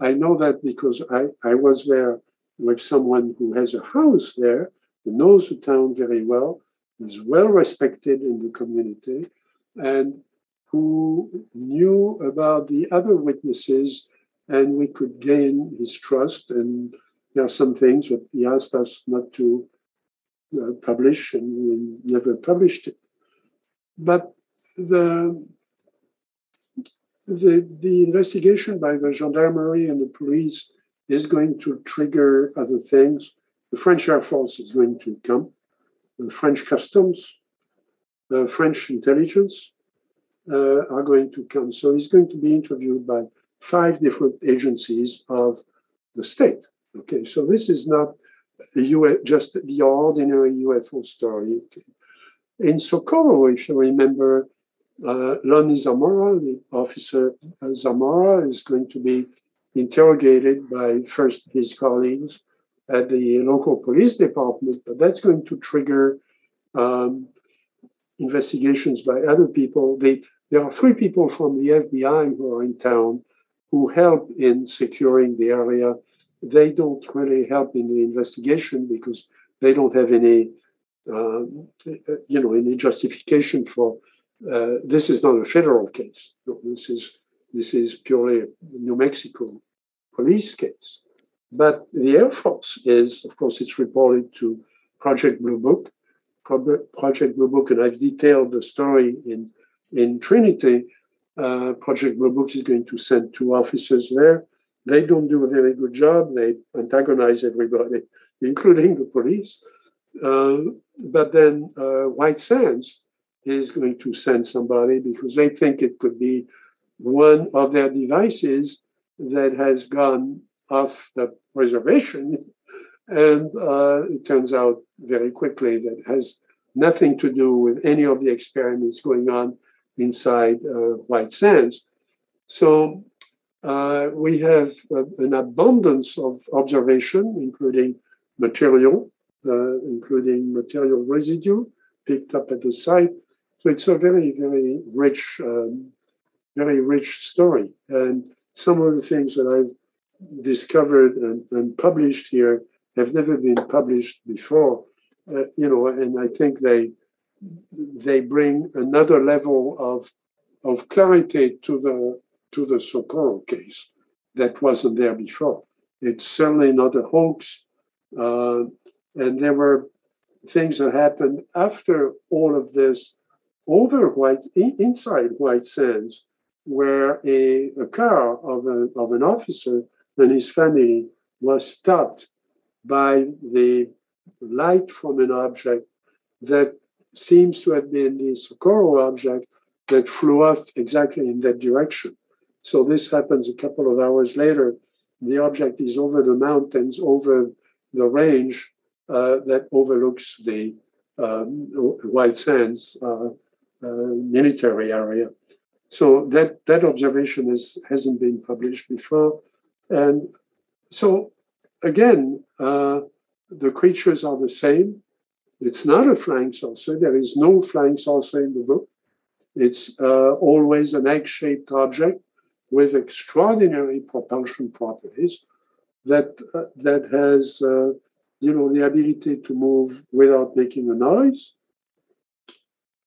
I know that because I, I was there with someone who has a house there, who knows the town very well, is well respected in the community, and who knew about the other witnesses, and we could gain his trust. And there are some things that he asked us not to uh, publish, and we never published it. But the, the the investigation by the gendarmerie and the police is going to trigger other things. The French Air Force is going to come the French customs, the French intelligence uh, are going to come. So he's going to be interviewed by five different agencies of the state. Okay, so this is not just the ordinary UFO story. In Socorro, if you remember, uh, Lonnie Zamora, the officer uh, Zamora, is going to be interrogated by first his colleagues at the local police department, but that's going to trigger um, investigations by other people. They, there are three people from the FBI who are in town who help in securing the area. They don't really help in the investigation because they don't have any, uh, you know, any justification for. Uh, this is not a federal case. No, this is this is purely New Mexico police case. But the Air Force is, of course, it's reported to Project Blue Book. Project Blue Book, and I've detailed the story in, in Trinity. Uh, Project Blue Book is going to send two officers there. They don't do a very good job. They antagonize everybody, *laughs* including the police. Uh, but then uh, White Sands is going to send somebody because they think it could be one of their devices that has gone off the reservation. *laughs* And uh, it turns out very quickly that has nothing to do with any of the experiments going on inside uh, White Sands. So uh, we have an abundance of observation, including material, uh, including material residue picked up at the site. So it's a very, very rich, um, very rich story. And some of the things that I've discovered and, and published here have never been published before. Uh, you know, and I think they they bring another level of of clarity to the to the Socorro case that wasn't there before. It's certainly not a hoax, uh, and there were things that happened after all of this over White inside White Sands, where a, a car of, a, of an officer and his family was stopped by the light from an object that seems to have been the Socorro object that flew off exactly in that direction. So this happens a couple of hours later. The object is over the mountains, over the range uh, that overlooks the um, White Sands uh, uh, military area. So that that observation is, hasn't been published before. And so, again, uh, the creatures are the same. It's not a flying saucer. There is no flying saucer in the book. It's uh, always an egg shaped object with extraordinary propulsion properties that, uh, that has uh, you know, the ability to move without making a noise.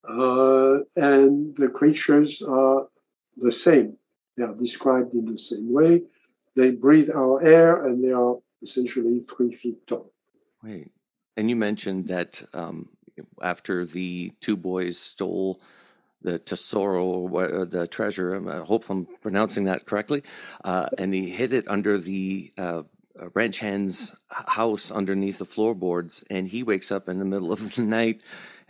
Uh, and the creatures are the same. They are described in the same way. They breathe our air and they are essentially three feet tall. Right. And you mentioned that um, after the two boys stole the tesoro, uh, the treasure, I hope I'm pronouncing that correctly, uh, and he hid it under the uh, ranch hand's house underneath the floorboards, and he wakes up in the middle of the night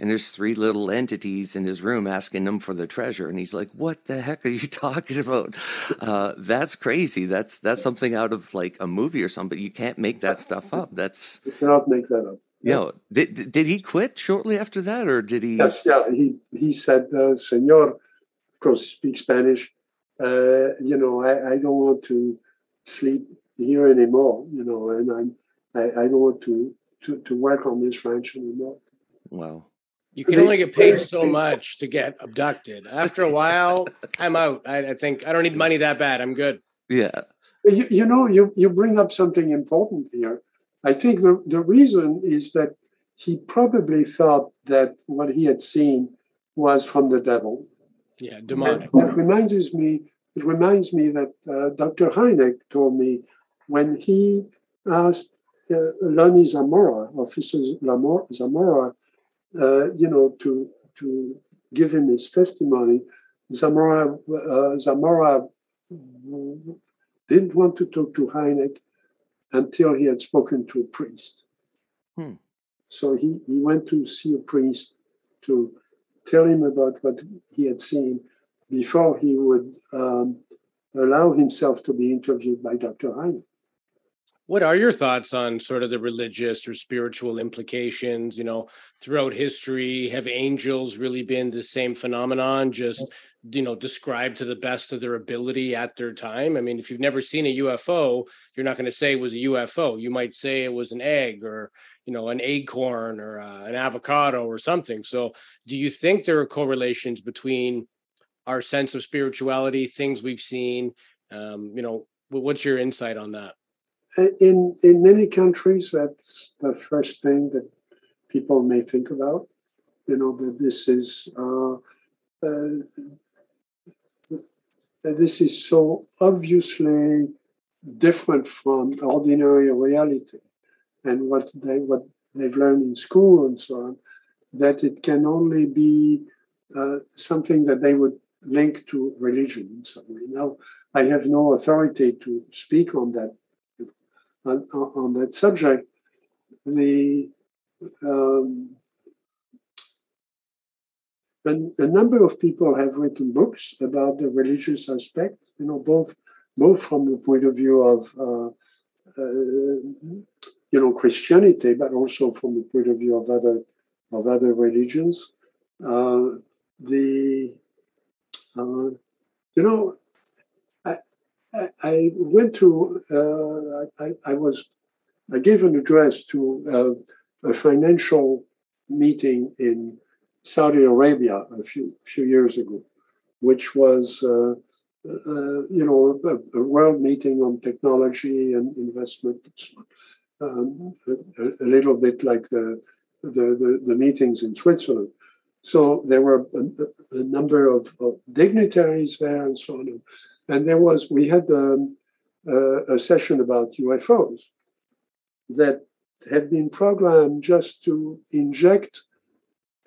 and there's three little entities in his room asking him for the treasure and he's like what the heck are you *laughs* talking about? Uh, that's crazy. That's that's something out of like a movie or something but you can't make that stuff up. That's you cannot make that up yeah. You know, did, did he quit shortly after that or did he yes yeah he he said uh, senor of course speak spanish uh, you know I, I don't want to sleep here anymore you know and i'm i, I don't want to, to to work on this ranch anymore wow you can only get paid so much to get abducted. After a while, *laughs* I'm out. I, I, think I don't need money that bad. I'm good. Yeah. You, you know, you, you bring up something important here. I think the, the reason is that he probably thought that what he had seen was from the devil. Yeah, demonic. It reminds me. It reminds me that uh, Dr. Hynek told me when he asked uh, Lonnie Zamora, Officer Zamora, uh, you know, to to give him his testimony, Zamora uh, Zamora didn't want to talk to Hynek until he had spoken to a priest. Hmm. So he, he went to see a priest to tell him about what he had seen before he would um, allow himself to be interviewed by Dr. Hynek. What are your thoughts on sort of the religious or spiritual implications? You know, throughout history, have angels really been the same phenomenon, just you know, described to the best of their ability at their time? I mean, if you've never seen a UFO, you're not going to say it was a UFO. You might say it was an egg or you know an acorn or uh, an avocado or something. So, do you think there are correlations between our sense of spirituality, things we've seen? Um, you know, what's your insight on that? In in many countries, that's the first thing that people may think about. You know that this is uh, uh, this is so obviously different from ordinary reality and what they what they've learned in school and so on. That it can only be uh, something that they would link to religion in some way. Now, I have no authority to speak on that on, on that subject, the um, a, number of people have written books about the religious aspect. You know, both both from the point of view of uh, uh, you know Christianity, but also from the point of view of other of other religions. Uh, the uh, you know I, went to, uh, I, I, was, I gave an address to uh, a financial meeting in Saudi Arabia a few, few years ago, which was, uh, uh you know, a, a, world meeting on technology and investment. Um, a, a, little bit like the, the, the, the, meetings in Switzerland. So there were a, a number of, of, dignitaries there and so on. And there was, we had um, a session about UFOs that had been programmed just to inject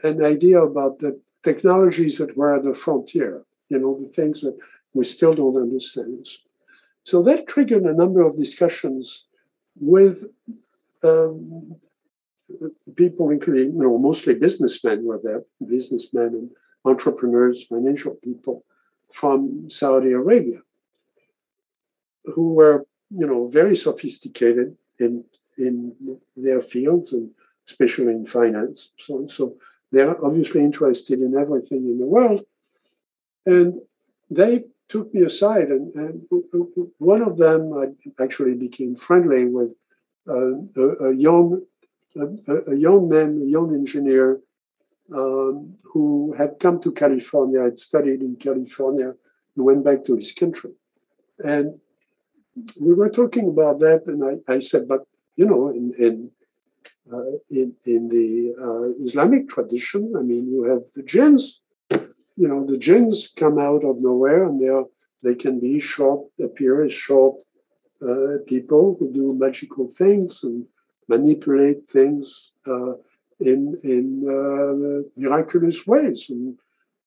an idea about the technologies that were at the frontier, you know, the things that we still don't understand. So that triggered a number of discussions with um, people, including, you know, mostly businessmen were there, businessmen and entrepreneurs, financial people from Saudi Arabia, who were, you know, very sophisticated in in their fields and especially in finance. So, so they're obviously interested in everything in the world. And they took me aside, and, and one of them I actually became friendly with uh, a, a, young a, a, young man, a young engineer um, who had come to California, had studied in California, and went back to his country. And we were talking about that, and I, I said, but you know, in, in uh, in, in the uh, Islamic tradition. I mean, you have the jinns. You know, the jinns come out of nowhere, and they are they can be short, appear as short uh, people who do magical things and manipulate things uh, in in uh, miraculous ways, and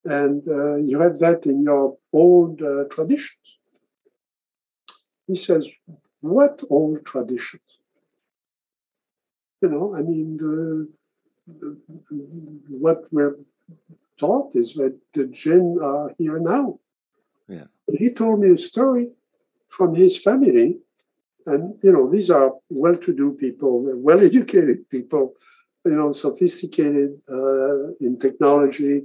and uh, you have that in your old traditions. He says, "What old traditions?" You know, I mean, the, the, what we're taught is that the jinn are here now. Yeah. He told me a story from his family, and you know, these are well-to-do people, well-educated people, you know, sophisticated uh, in technology.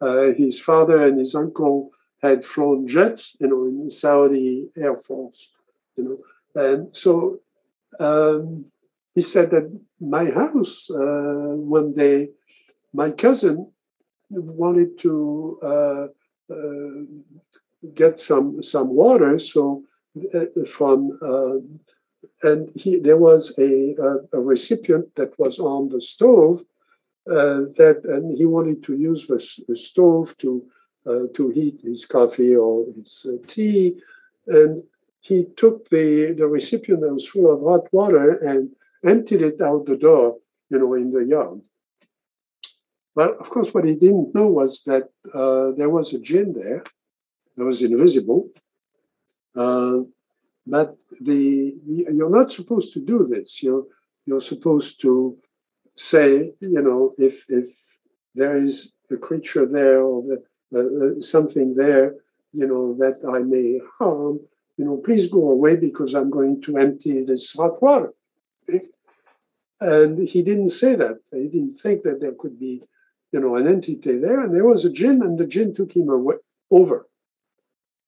Uh, his father and his uncle had flown jets, you know, in the Saudi Air Force, you know, and so um, he said that my house uh, one day, my cousin wanted to uh, uh, get some some water, so uh, from and he there was a, a, a recipient that was on the stove uh, that and he wanted to use the, the stove to to heat his coffee or his tea, and he took the the recipient that was full of hot water and emptied it out the door, you know, in the yard. Well, of course, what he didn't know was that uh, there was a jinn there that was invisible. Uh, but the you're not supposed to do this. You're you're supposed to say, you know, if if there is a creature there or the, uh, something there, you know, that I may harm, you know, please go away because I'm going to empty this hot water. And he didn't say that. He didn't think that there could be, you know, an entity there. And there was a jinn, and the jinn took him away, over.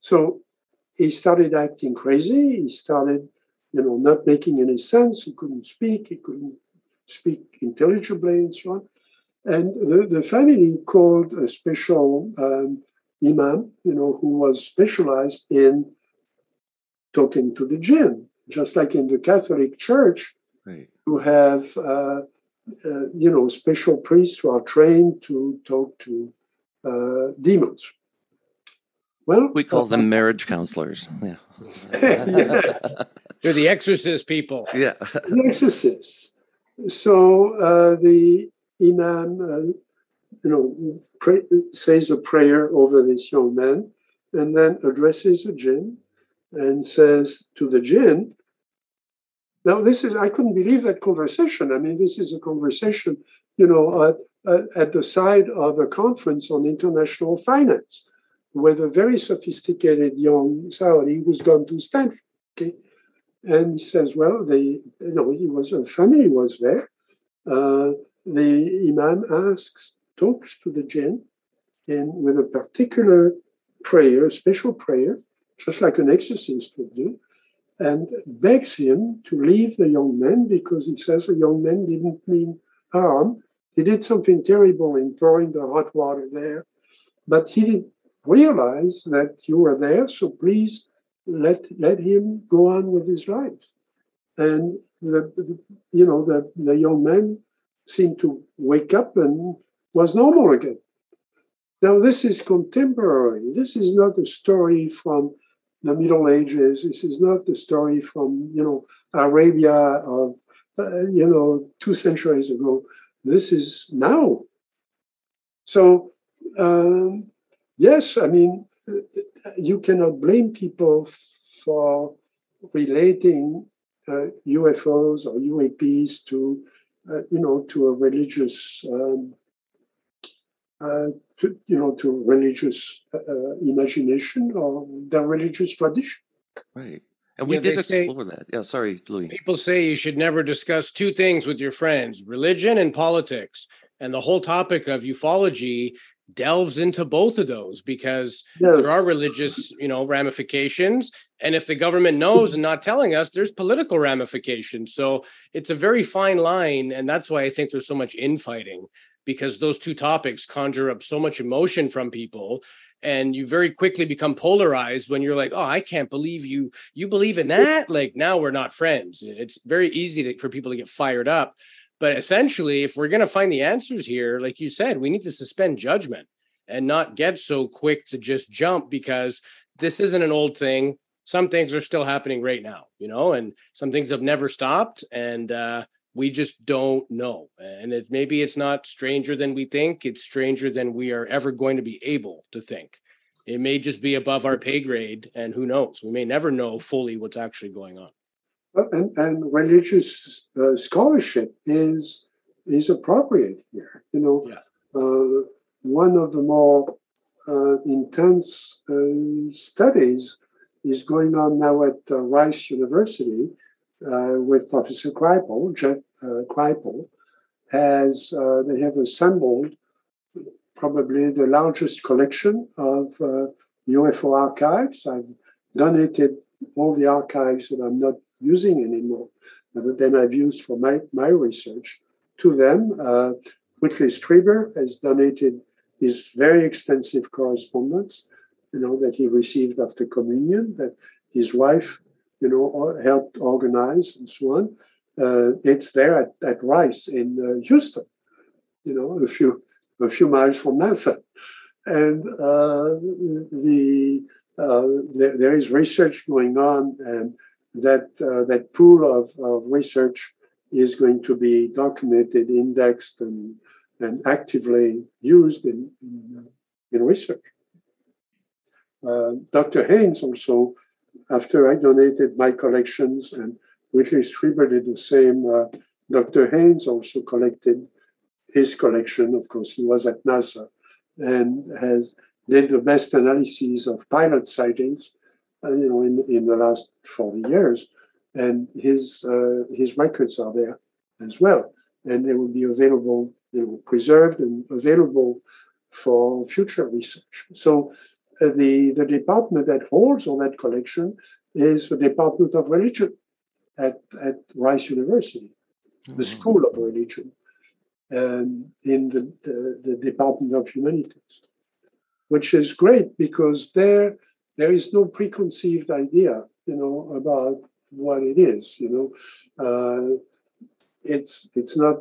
So he started acting crazy. He started, you know, not making any sense. He couldn't speak. He couldn't speak intelligibly and so on. And the, the family called a special um, imam, you know, who was specialized in talking to the jinn, just like in the Catholic Church right. who have, uh, uh, you know, special priests who are trained to talk to uh, demons. Well, we call them marriage counselors. Yeah. *laughs* They're the exorcist people. Yeah. the exorcists. So uh, the imam, uh, you know, pray, says a prayer over this young man and then addresses the jinn and says to the jinn, now, this is, I couldn't believe that conversation. I mean, this is a conversation, you know, at, at the side of a conference on international finance with a very sophisticated young Saudi who's gone to Stanford. Okay. And he says, well, the, you know, he was, a family was there. Uh, the Imam asks, talks to the jinn and with a particular prayer, a special prayer, just like an exorcist would do and begs him to leave the young man because he says the young man didn't mean harm. He did something terrible in pouring the hot water there, but he didn't realize that you are there, so please let let him go on with his life. And the, the you know the, the young man seemed to wake up and was normal again. Now this is contemporary. This is not a story from the Middle Ages. This is not the story from you know Arabia of uh, you know two centuries ago. This is now. So um, yes, I mean you cannot blame people for relating uh, UFOs or UAPs to uh, you know to a religious um, uh, to you know to religious uh, uh, imagination or their religious tradition. Right. And we yeah, did explore say, that. Yeah, sorry, Louis. People say you should never discuss two things with your friends religion and politics. And the whole topic of ufology delves into both of those because yes. there are religious, you know, ramifications. And if the government knows and not telling us, there's political ramifications. So it's a very fine line. And that's why I think there's so much infighting because those two topics conjure up so much emotion from people and you very quickly become polarized when you're like oh i can't believe you you believe in that like now we're not friends it's very easy to, for people to get fired up But essentially, if we're going to find the answers here, like you said, we need to suspend judgment and not get so quick to just jump because this isn't an old thing. Some things are still happening right now, you know, and some things have never stopped. And uh, we just don't know. And it, maybe it's not stranger than we think, it's stranger than we are ever going to be able to think. It may just be above our pay grade, and who knows? We may never know fully what's actually going on. And, and religious uh, scholarship is is appropriate here. You know, yeah. uh, one of the more uh, intense uh, studies is going on now at uh, Rice University uh, with Professor Kripal, Jeff uh, Kripal, has uh, they have assembled probably the largest collection of UFO archives. I've donated all the archives that I'm not using anymore, than I've used for my, my research to them. Uh, Whitley Strieber has donated his very extensive correspondence, you know, that he received after communion, that his wife, you know, helped organize and so on. Uh, it's there at, at Rice in uh, Houston, you know, a few a few miles from NASA, and uh, the uh, there, there is research going on, and that uh, that pool of, of research is going to be documented, indexed, and and actively used in, in, in research. Uh, Dr. Haines also, after I donated my collections and Whitley Strieber did the same, uh, Dr. Haines also collected his collection. Of course, he was at NASA and has did the best analyses of pilot sightings, uh, you know, in, in the last 40 years. And his, uh, his records are there as well. And they will be available they were preserved and available for future research. So uh, the, the department that holds all that collection is the Department of Religion at, at Rice University, mm-hmm. the School of Religion, um, in the, the, the Department of Humanities, which is great because there there is no preconceived idea, you know, about what it is. You know, uh, it's it's not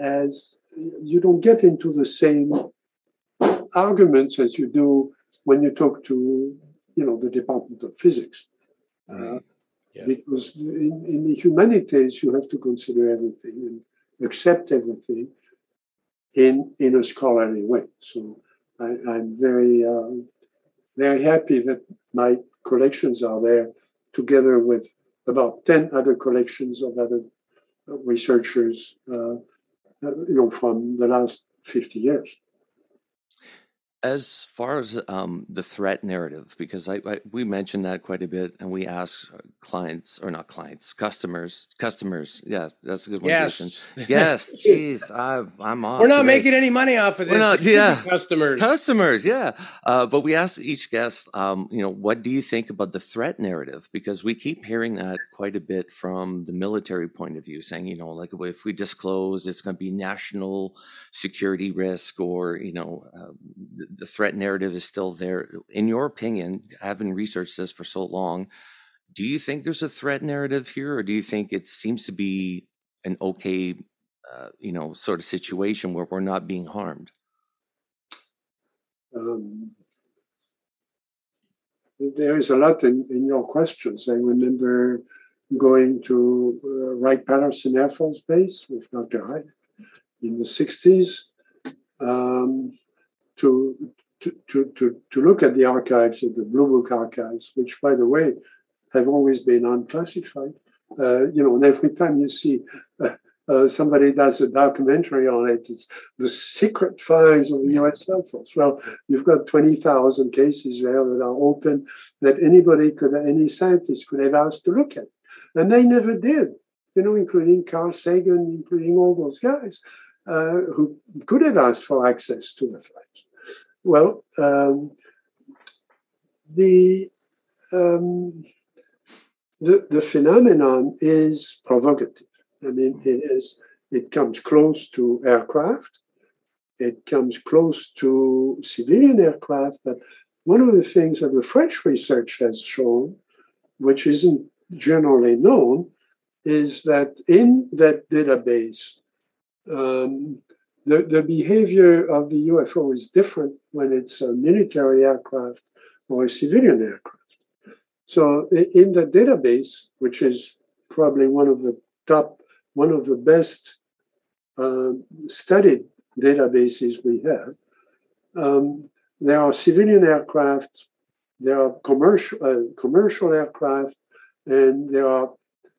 as you don't get into the same arguments as you do when you talk to you know the Department of Physics. Uh, yeah. Because in, in, the humanities, you have to consider everything and accept everything in in a scholarly way. So I, am very uh, very happy that my collections are there, together with about ten other collections of other researchers, uh, you know, from the last 50 years. As far as um, the threat narrative, because I, I, we mentioned that quite a bit, and we ask clients or not clients, customers, customers. Yeah, that's a good one. Yes, *laughs* yes. Jeez, I, I'm off. We're not today. making any money off of this. We're not, yeah, customers, customers. Yeah, uh, but we ask each guest, um, you know, what do you think about the threat narrative? Because we keep hearing that quite a bit from the military point of view, saying, you know, like if we disclose, it's going to be national security risk, or you know. Uh, the threat narrative is still there. In your opinion, having researched this for so long, do you think there's a threat narrative here, or do you think it seems to be an okay, uh, you know, sort of situation where we're not being harmed? Um, there is a lot in, in your questions. I remember going to uh, Wright Patterson Air Force Base with Dr. Hyde in the 60s. Um, to, to, to, to, look at the archives of the Blue Book archives, which, by the way, have always been unclassified. Uh, you know, and every time you see uh, uh, somebody does a documentary on it, it's the secret files of the US Air Force. Well, you've got 20,000 cases there that are open that anybody could, any scientist could have asked to look at. And they never did, you know, including Carl Sagan, including all those guys uh, who could have asked for access to the files. Well, um, the, um, the the phenomenon is provocative. I mean, it is. It comes close to aircraft. It comes close to civilian aircraft. But one of the things that the French research has shown, which isn't generally known, is that in that database Um, the, the behavior of the UFO is different when it's a military aircraft or a civilian aircraft. So in the database, which is probably one of the top, one of the best uh, studied databases we have, um, there are civilian aircraft, there are commercial uh, commercial aircraft, and there are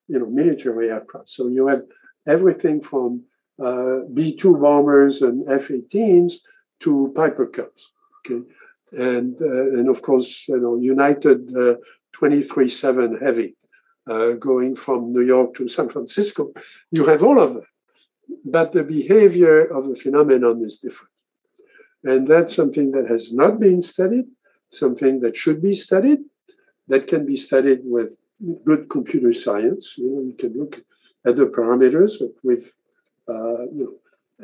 you know military aircraft. So you have everything from uh, B-2 bombers and F-18s to Piper Cubs. Okay, and uh, and of course you know United 23-7 uh, heavy uh, going from New York to San Francisco. You have all of that, but the behavior of the phenomenon is different, and that's something that has not been studied. Something that should be studied, that can be studied with good computer science. You know, you can look at the parameters with uh, you know,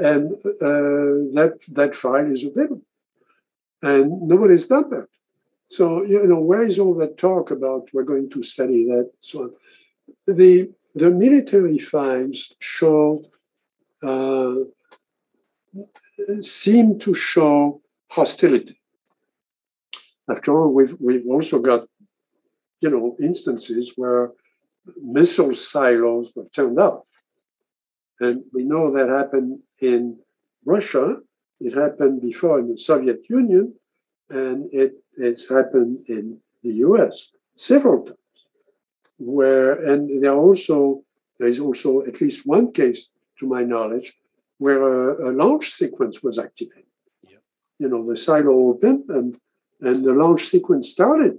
and uh, that that file is available, and nobody's done that. So you know, where is all that talk about we're going to study that? So on? the the military files show uh, seem to show hostility. After all, we've we've also got you know instances where missile silos were turned off and we know that happened in Russia, it happened before in the Soviet Union, and it, it's happened in the US several times. Where and there are also there is also at least one case, to my knowledge, where a, a launch sequence was activated. Yep. You know, the silo opened and and the launch sequence started.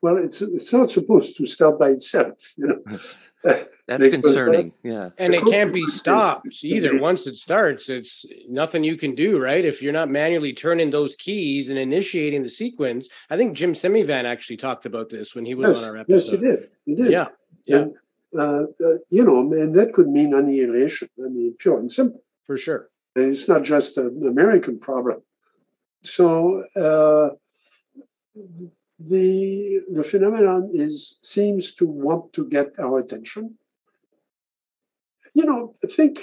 Well, it's it's not supposed to start by itself, you know. *laughs* That's concerning. Yeah. And it can't be stopped either. Once it starts, it's nothing you can do, right? If you're not manually turning those keys and initiating the sequence. I think Jim Semivan actually talked about this when he was yes, on our episode. Yes, he did. He did. Yeah. Yeah. And, uh, uh, you know, and that could mean annihilation. I mean, pure and simple. For sure. And it's not just an American problem. So uh, the the phenomenon is seems to want to get our attention. You know, think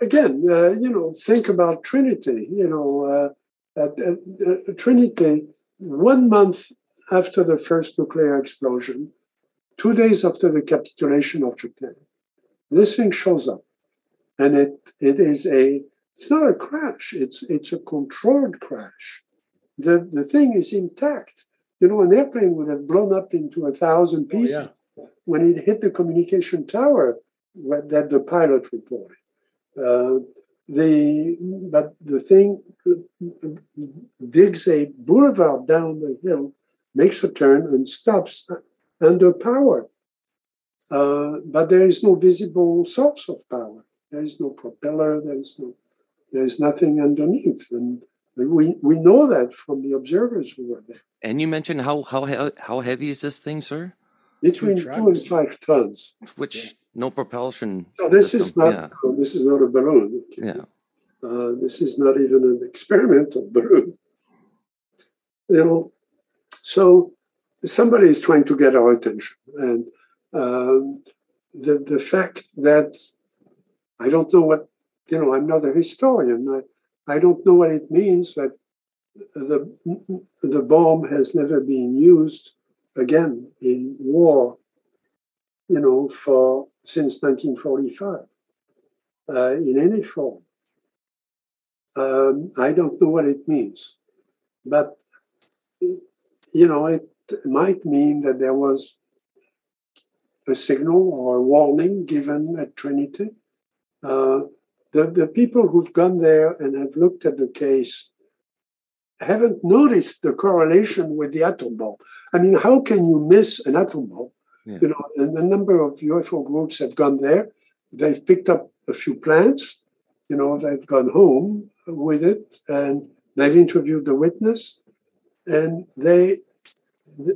again. Uh, you know, think about Trinity. You know, uh, at, at, uh, Trinity. One month after the first nuclear explosion, two days after the capitulation of Japan, this thing shows up, and it it is a. It's not a crash. It's it's a controlled crash. The the thing is intact you know, an airplane would have blown up into a thousand pieces oh, yeah. when it hit the communication tower that the pilot reported. Uh, the but the thing digs a boulevard down the hill, makes a turn, and stops under power. Uh, but there is no visible source of power. There is no propeller. There is no. There is nothing underneath, and we we know that from the observers who were there. And you mentioned how how how heavy is this thing, sir? Between two, two and five tons. Which yeah. no propulsion. No, this system. is not. Yeah. No, this is not a balloon. Yeah. Uh, this is not even an experimental balloon. You know, so somebody is trying to get our attention, and um, the the fact that I don't know what you know. I'm not a historian. I, I don't know what it means, but the, the bomb has never been used again in war, you know, for since 1945 uh, in any form. Um, I don't know what it means, but you know, it might mean that there was a signal or a warning given at Trinity. Uh, the, the people who've gone there and have looked at the case haven't noticed the correlation with the atom bomb. I mean, how can you miss an atom bomb? Yeah. You know, and a number of UFO groups have gone there. They've picked up a few plants. You know, they've gone home with it, and they've interviewed the witness, and they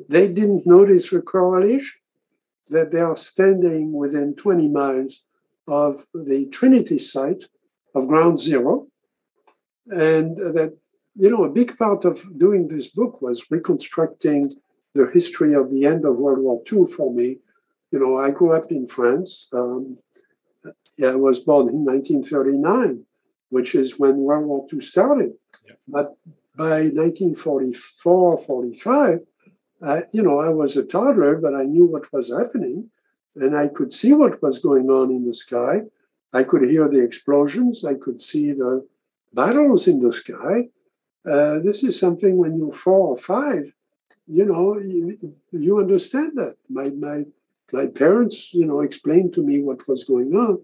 they didn't notice the correlation that they are standing within 20 miles of the Trinity site of Ground Zero. And that, you know, a big part of doing this book was reconstructing the history of the end of World War II for me. You know, I grew up in France. Um, yeah, I was born in 1939. which is when World War II started. Yeah. But by 1944, 45, uh, you know, I was a toddler, but I knew what was happening and I could see what was going on in the sky. I could hear the explosions. I could see the battles in the sky. Uh, this is something when you're four or five, you know, you, you understand that. My, my, my parents, you know, explained to me what was going on.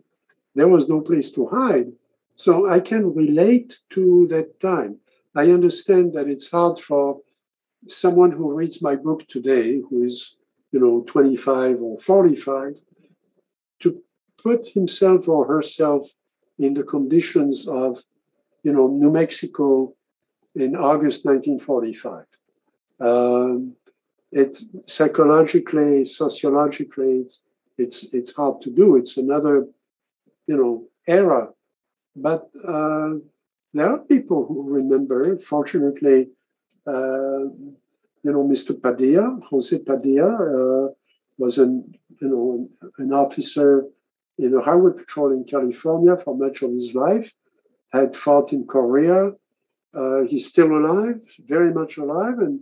There was no place to hide. So I can relate to that time. I understand that it's hard for someone who reads my book today, who is, you know, 25 or 45, to put himself or herself in the conditions of, you know, New Mexico in August 1945. Um, it's psychologically, sociologically, it's, it's it's hard to do. It's another, you know, era. But uh, there are people who remember. Fortunately, uh, you know, Mr. Padilla, Jose Padilla, uh, was an you know an officer in the highway patrol in California for much of his life. Had fought in Korea. Uh, he's still alive, very much alive, and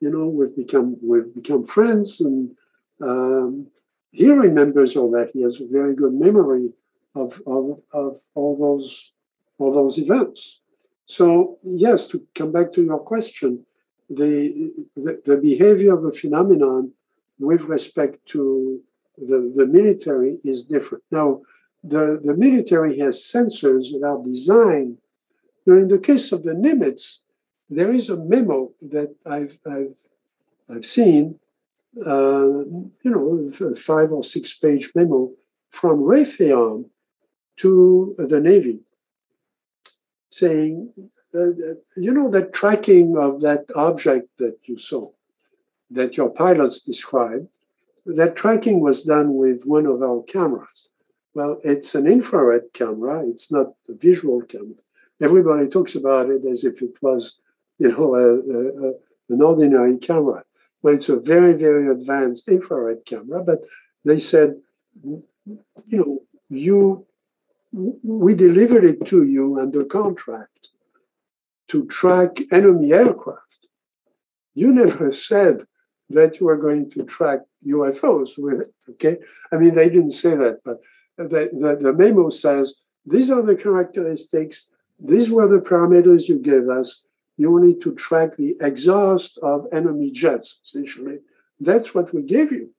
you know we've become we've become friends. And um, he remembers all that. He has a very good memory of of, of all those all those events. So yes, to come back to your question, the, the, behavior of a phenomenon with respect to the, the military is different. Now, the, the military has sensors that are designed. Now, in the case of the Nimitz, there is a memo that I've, I've, I've seen, uh, you know, a five or six page memo from Raytheon to the Navy saying, uh, you know, the tracking of that object that you saw, that your pilots described, that tracking was done with one of our cameras. Well, it's an infrared camera, it's not a visual camera. Everybody talks about it as if it was, you know, a, a, an ordinary camera. Well, it's a very, very advanced infrared camera, but they said, you know, you we delivered it to you under contract to track enemy aircraft. You never *laughs* said that you were going to track UFOs with it. Okay, I mean they didn't say that, but the, the, the memo says these are the characteristics. These were the parameters you gave us. You need to track the exhaust of enemy jets. Essentially, that's what we gave you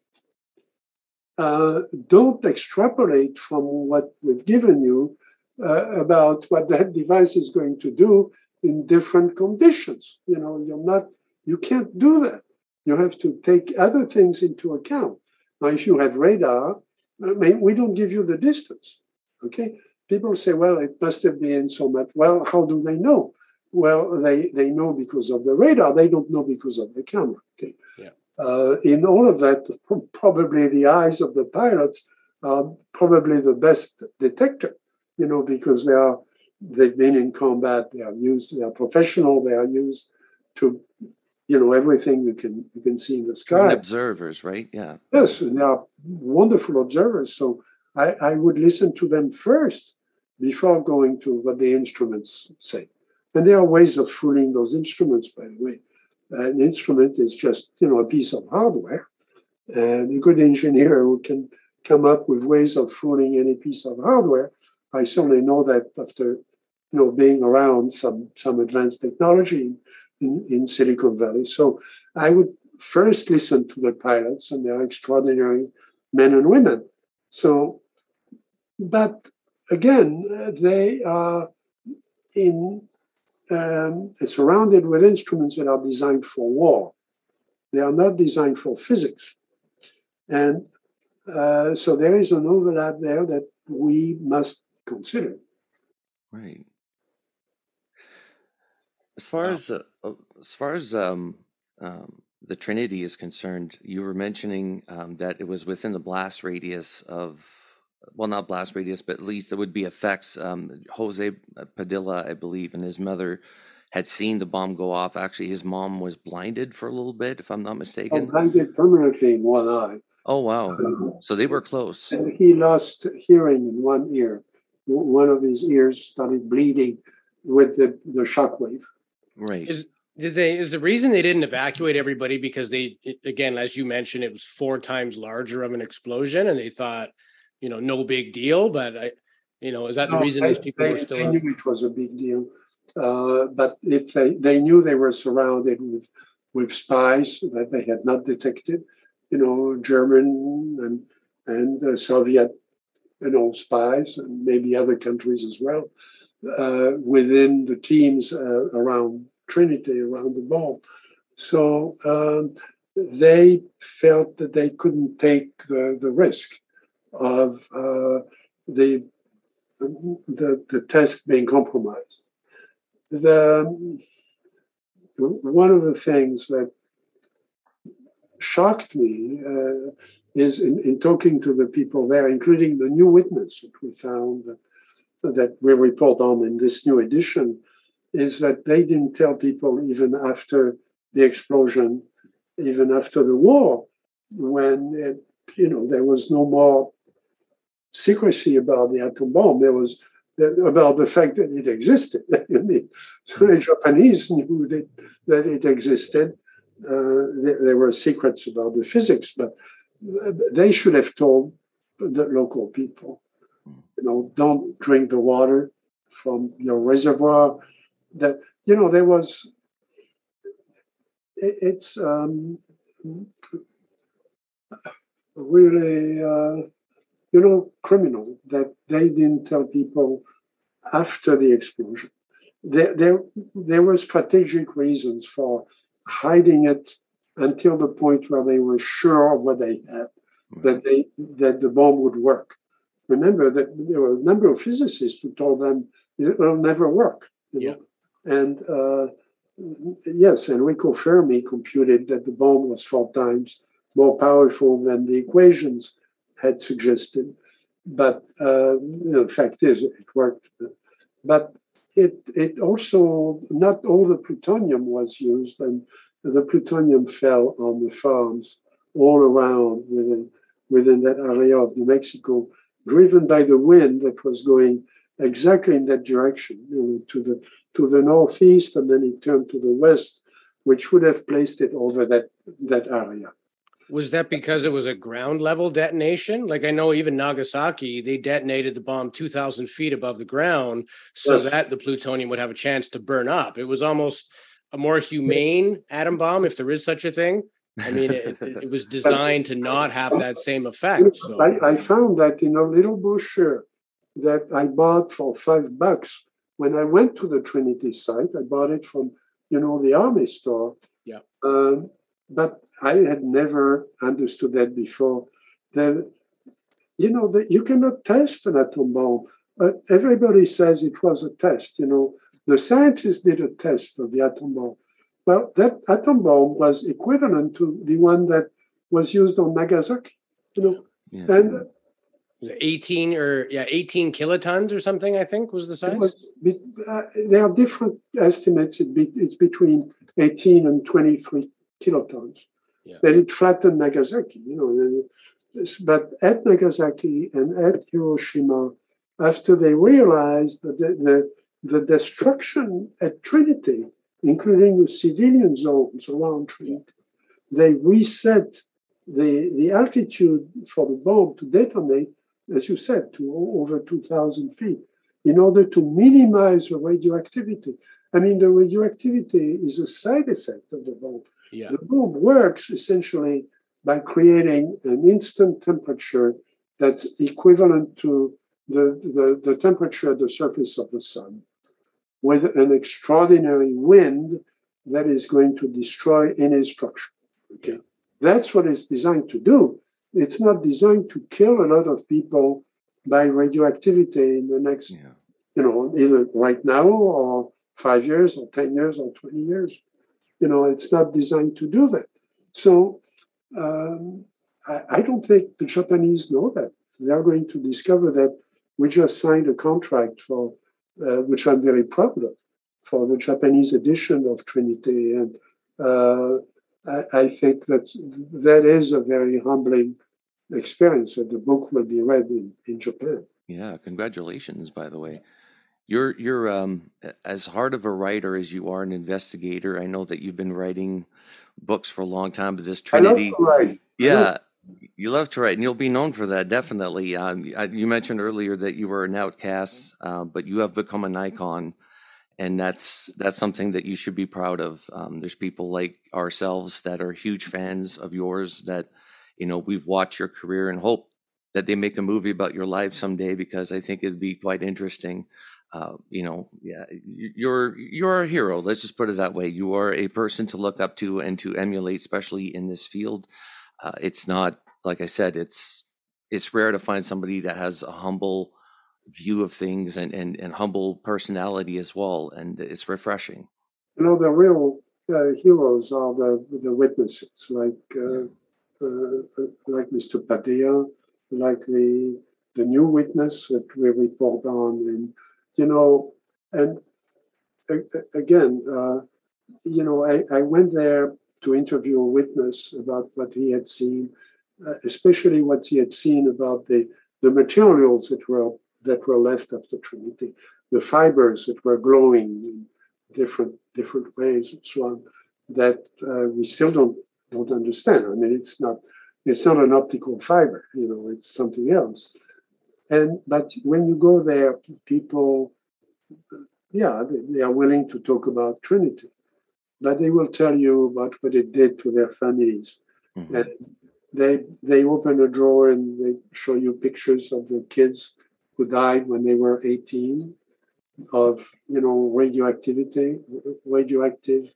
uh, don't extrapolate from what we've given you uh, about what that device is going to do in different conditions. You know, you're not, you can't do that. You have to take other things into account. Now, if you have radar, I mean, we don't give you the distance. Okay, people say, well, it must have been so much. Well, how do they know? Well, they they know because of the radar. They don't know because of the camera. Okay, yeah uh, in all of that, probably the eyes of the pilots are probably the best detector, you know, because they are they've been in combat, they are used, they are professional, they are used to, you know, everything you can you can see in the sky. observers, right? Yeah. Yes, and they are wonderful observers. So I, I would listen to them first before going to what the instruments say. And there are ways of fooling those instruments, by the way an instrument is just you know a piece of hardware. And a good engineer who can come up with ways of fooling any piece of hardware. I certainly know that after you know being around some some advanced technology in, in silicon valley. So i would first listen to the pilots and they're extraordinary men and women. So but again they are in um, it's surrounded with instruments that are designed for war. They are not designed for physics. And uh, so there is an overlap there that we must consider. Right. As far as uh, uh, as far as um, um, the Trinity is concerned, you were mentioning um, that it was within the blast radius of well, not blast radius, but at least there would be effects. Um, Jose Padilla, I believe, and his mother had seen the bomb go off. Actually, his mom was blinded for a little bit, if I'm not mistaken. Oh, blinded permanently in one eye. Oh wow! So they were close. And he lost hearing in one ear. one of his ears started bleeding with the, the shock wave. Right. Is did they is the reason they didn't evacuate everybody because they again, as you mentioned, it was four times larger of an explosion, and they thought, you know, no big deal. But I, you know, is that the reason they, these people they, were still? They knew it was a big deal, uh, but if they they knew they were surrounded with with spies that they had not detected, you know, German and and uh, Soviet, you know, spies and maybe other countries as well uh, within the teams uh, around Trinity, around the ball. So um, they felt that they couldn't take the, the risk of uh, the, the, the test being compromised. The, one of the things that shocked me uh, is in, in, talking to the people there, including the new witness that we found that that we report on in this new edition is that they didn't tell people even after the explosion, even after the war, when it, you know there was no more secrecy about the atom bomb. There was about the fact that it existed. *laughs* I mean, so the Japanese knew that, that it existed. Uh, there, there, were secrets about the physics, but they should have told the local people you know, don't drink the water from your reservoir. That you know, there was. It, it's um, really, uh, you know, criminal that they didn't tell people after the explosion. There, there, there were strategic reasons for hiding it until the point where they were sure of what they had, that they that the bomb would work remember that there were a number of physicists who told them it will never work. yeah. And uh, yes, Enrico Fermi computed that the bomb was four times more powerful than the equations had suggested. But uh, the fact is, it worked. But it, it also, not all the plutonium was used, and the plutonium fell on the farms all around within, within that area of New Mexico driven by the wind that was going exactly in that direction, you know, to the to the northeast, and then it turned to the west, which would have placed it over that that area. Was that because it was a ground level detonation? Like I know even Nagasaki, they detonated the bomb 2,000 feet above the ground so that the plutonium would have a chance to burn up. It was almost a more humane atom bomb, if there is such a thing. I mean, it, it, was *laughs* designed to not have that same effect. So. I, I, found that in a little brochure that I bought for five bucks when I went to the Trinity site. I bought it from, you know, the army store. Yeah. Um, but I had never understood that before. That, you know, that you cannot test an atom bomb. But everybody says it was a test. You know, the scientists did a test of the atom bomb. Well, that atom bomb was equivalent to the one that was used on Nagasaki, you know, yeah. and 18 or yeah 18 kilotons or something i think was the size was, uh, there are different estimates it be, it's between 18 and 23 kilotons yeah. that it flattened nagasaki you know but at nagasaki and at hiroshima after they realized that the, the, the destruction at trinity including the civilian zones around Trinity. They reset the, the altitude for the bomb to detonate, as you said, to over 2,000 feet in order to minimize the radioactivity. I mean, the radioactivity is a side effect of the bomb. Yeah. The bomb works essentially by creating an instant temperature that's equivalent to the, the, the temperature at the surface of the sun with an extraordinary wind that is going to destroy any structure. Okay, that's what it's designed to do. It's not designed to kill a lot of people by radioactivity in the next, yeah. you know, either right now or five years or 10 years or 20 years. You know, it's not designed to do that. So um, I, I don't think the Japanese know that. They're going to discover that we just signed a contract for uh, which I'm very proud of, for the Japanese edition of Trinity. And uh, I, I, think that that is a very humbling experience that the book will be read in, in Japan. Yeah, congratulations, by the way. You're you're um, as hard of a writer as you are an investigator. I know that you've been writing books for a long time, but this Trinity, yeah, you love to write, and you'll be known for that definitely. Um, you mentioned earlier that you were an outcast, uh, but you have become an icon, and that's that's something that you should be proud of. Um, there's people like ourselves that are huge fans of yours that you know we've watched your career and hope that they make a movie about your life someday because I think it'd be quite interesting. Uh, you know, yeah, you're you're a hero. Let's just put it that way. You are a person to look up to and to emulate, especially in this field. Uh, it's not like I said. It's it's rare to find somebody that has a humble view of things and and, and humble personality as well, and it's refreshing. You know, the real uh, heroes are the the witnesses, like uh, uh, like Mr. Padilla, like the the new witness that we report on, and you know, and again, uh, you know, I, I went there to interview a witness about what he had seen, uh, especially what he had seen about the the materials that were that were left after Trinity, the fibers that were glowing in different different ways and so on, that uh, we still don't don't understand. I mean, it's not it's not an optical fiber, you know, it's something else. And but when you go there, people, yeah, they, they are willing to talk about Trinity, but they will tell you about what it did to their families. Mm-hmm. And they they open a drawer and they show you pictures of the kids who died when they were 18 of you know radioactivity radioactive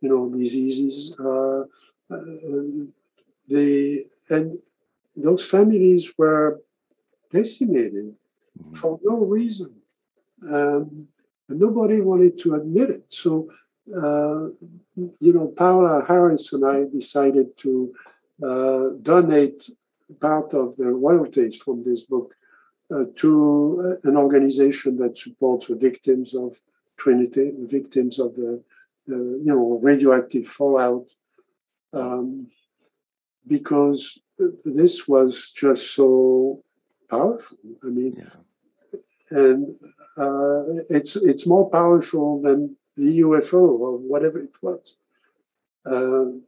you know diseases uh, uh, the and those families were decimated mm-hmm. for no reason. Um, and nobody wanted to admit it. So, uh, you know, Paola Harris and I decided to uh, donate part of the royalties from this book uh, to an organization that supports the victims of Trinity, the victims of the, the you know radioactive fallout. Um, because this was just so powerful. I mean, yeah. and uh, it's it's more powerful than the UFO or whatever it was. Uh,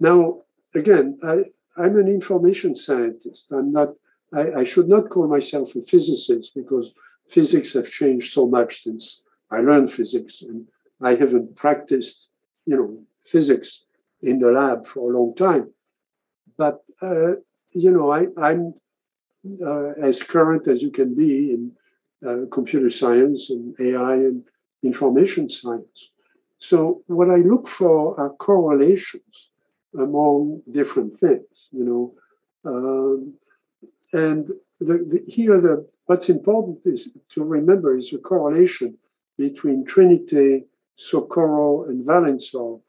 now, again, I, I'm an information scientist. I'm not. I, I should not call myself a physicist because physics have changed so much since I learned physics, and I haven't practiced, you know, physics in the lab for a long time. But uh, you know, I, am uh, as current as you can be in uh, computer science and AI and information science. So what I look for are correlations among different things. You know, um, and the, the, here the what's important is to remember is the correlation between Trinity, Socorro, and Valensole,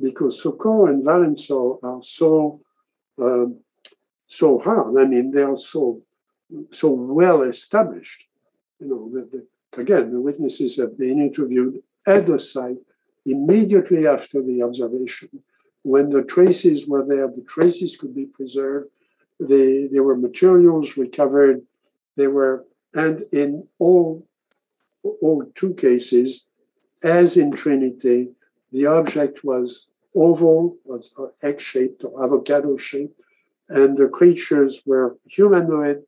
because Socorro and Valensole are so um, so hard. I mean, they are so so well established. You know, the, the, again, the witnesses have been interviewed at the site immediately after the observation. When the traces were there, the traces could be preserved. They, there were materials recovered. They were, and in all, all two cases, as in Trinity, the object was oval, was uh, egg-shaped or avocado-shaped, and the creatures were humanoid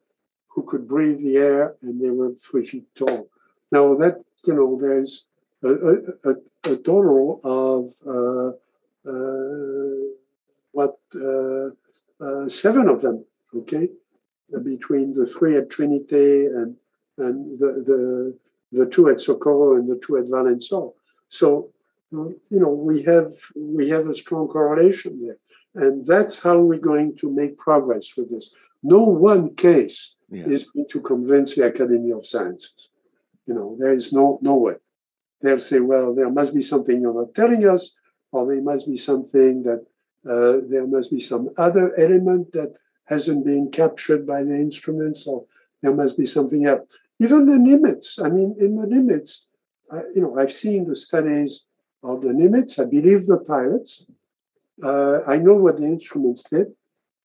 who could breathe the air, and they were three feet tall. Now that you know, there's a, a, a total of uh, uh, what uh, uh seven of them. Okay, between the three at Trinity and and the the the two at Socorro and the two at Valensole. So you know, we have we have a strong correlation there, and that's how we're going to make progress with this. No one case yes. is going to convince the Academy of Sciences. You know, there is no no way. They'll say, well, there must be something you're not telling us, or there must be something that uh, there must be some other element that hasn't been captured by the instruments, or there must be something else. Even the Nimitz. I mean, in the Nimitz, uh, you know, I've seen the studies of the Nimitz. I believe the pilots. Uh, I know what the instruments did,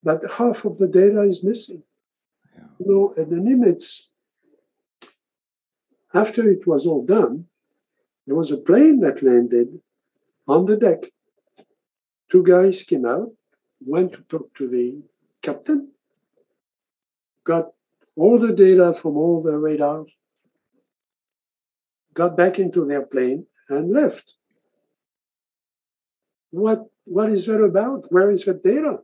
but half of the data is missing. Yeah. You know, at the Nimitz, after it was all done, there was a plane that landed on the deck. Two guys came out, went to talk to the captain, got all the data from all the radars, got back into their plane and left. What what is that about? Where is that data?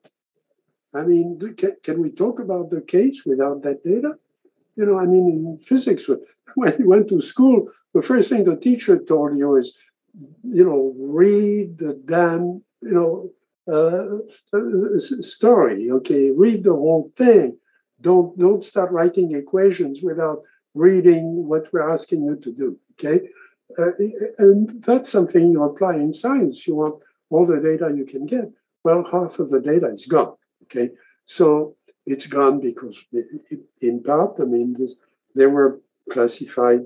I mean, can, can we talk about the case without that data? You know, I mean, in physics, *laughs* when you went to school, the first thing the teacher told you is, you know, read the damn, you know, uh, story. Okay, read the whole thing. Don't don't start writing equations without reading what we're asking you to do. Okay, uh, and that's something you apply in science. You want all the data you can get. Well, half of the data is gone. Okay, so it's gone because, in part, I mean, this, there were classified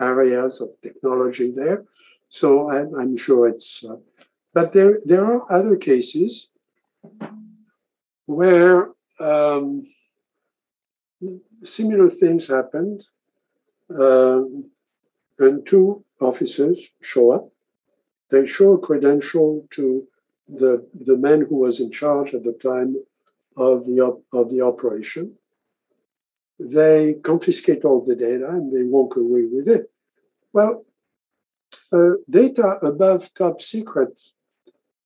areas of technology there. So I'm, I'm sure it's, uh, but there there are other cases where um, similar things happened, uh, and two officers show up. They show a credential to the the man who was in charge at the time of the op- of the operation. They confiscate all the data and they walk away with it. Well, uh, data above top secret,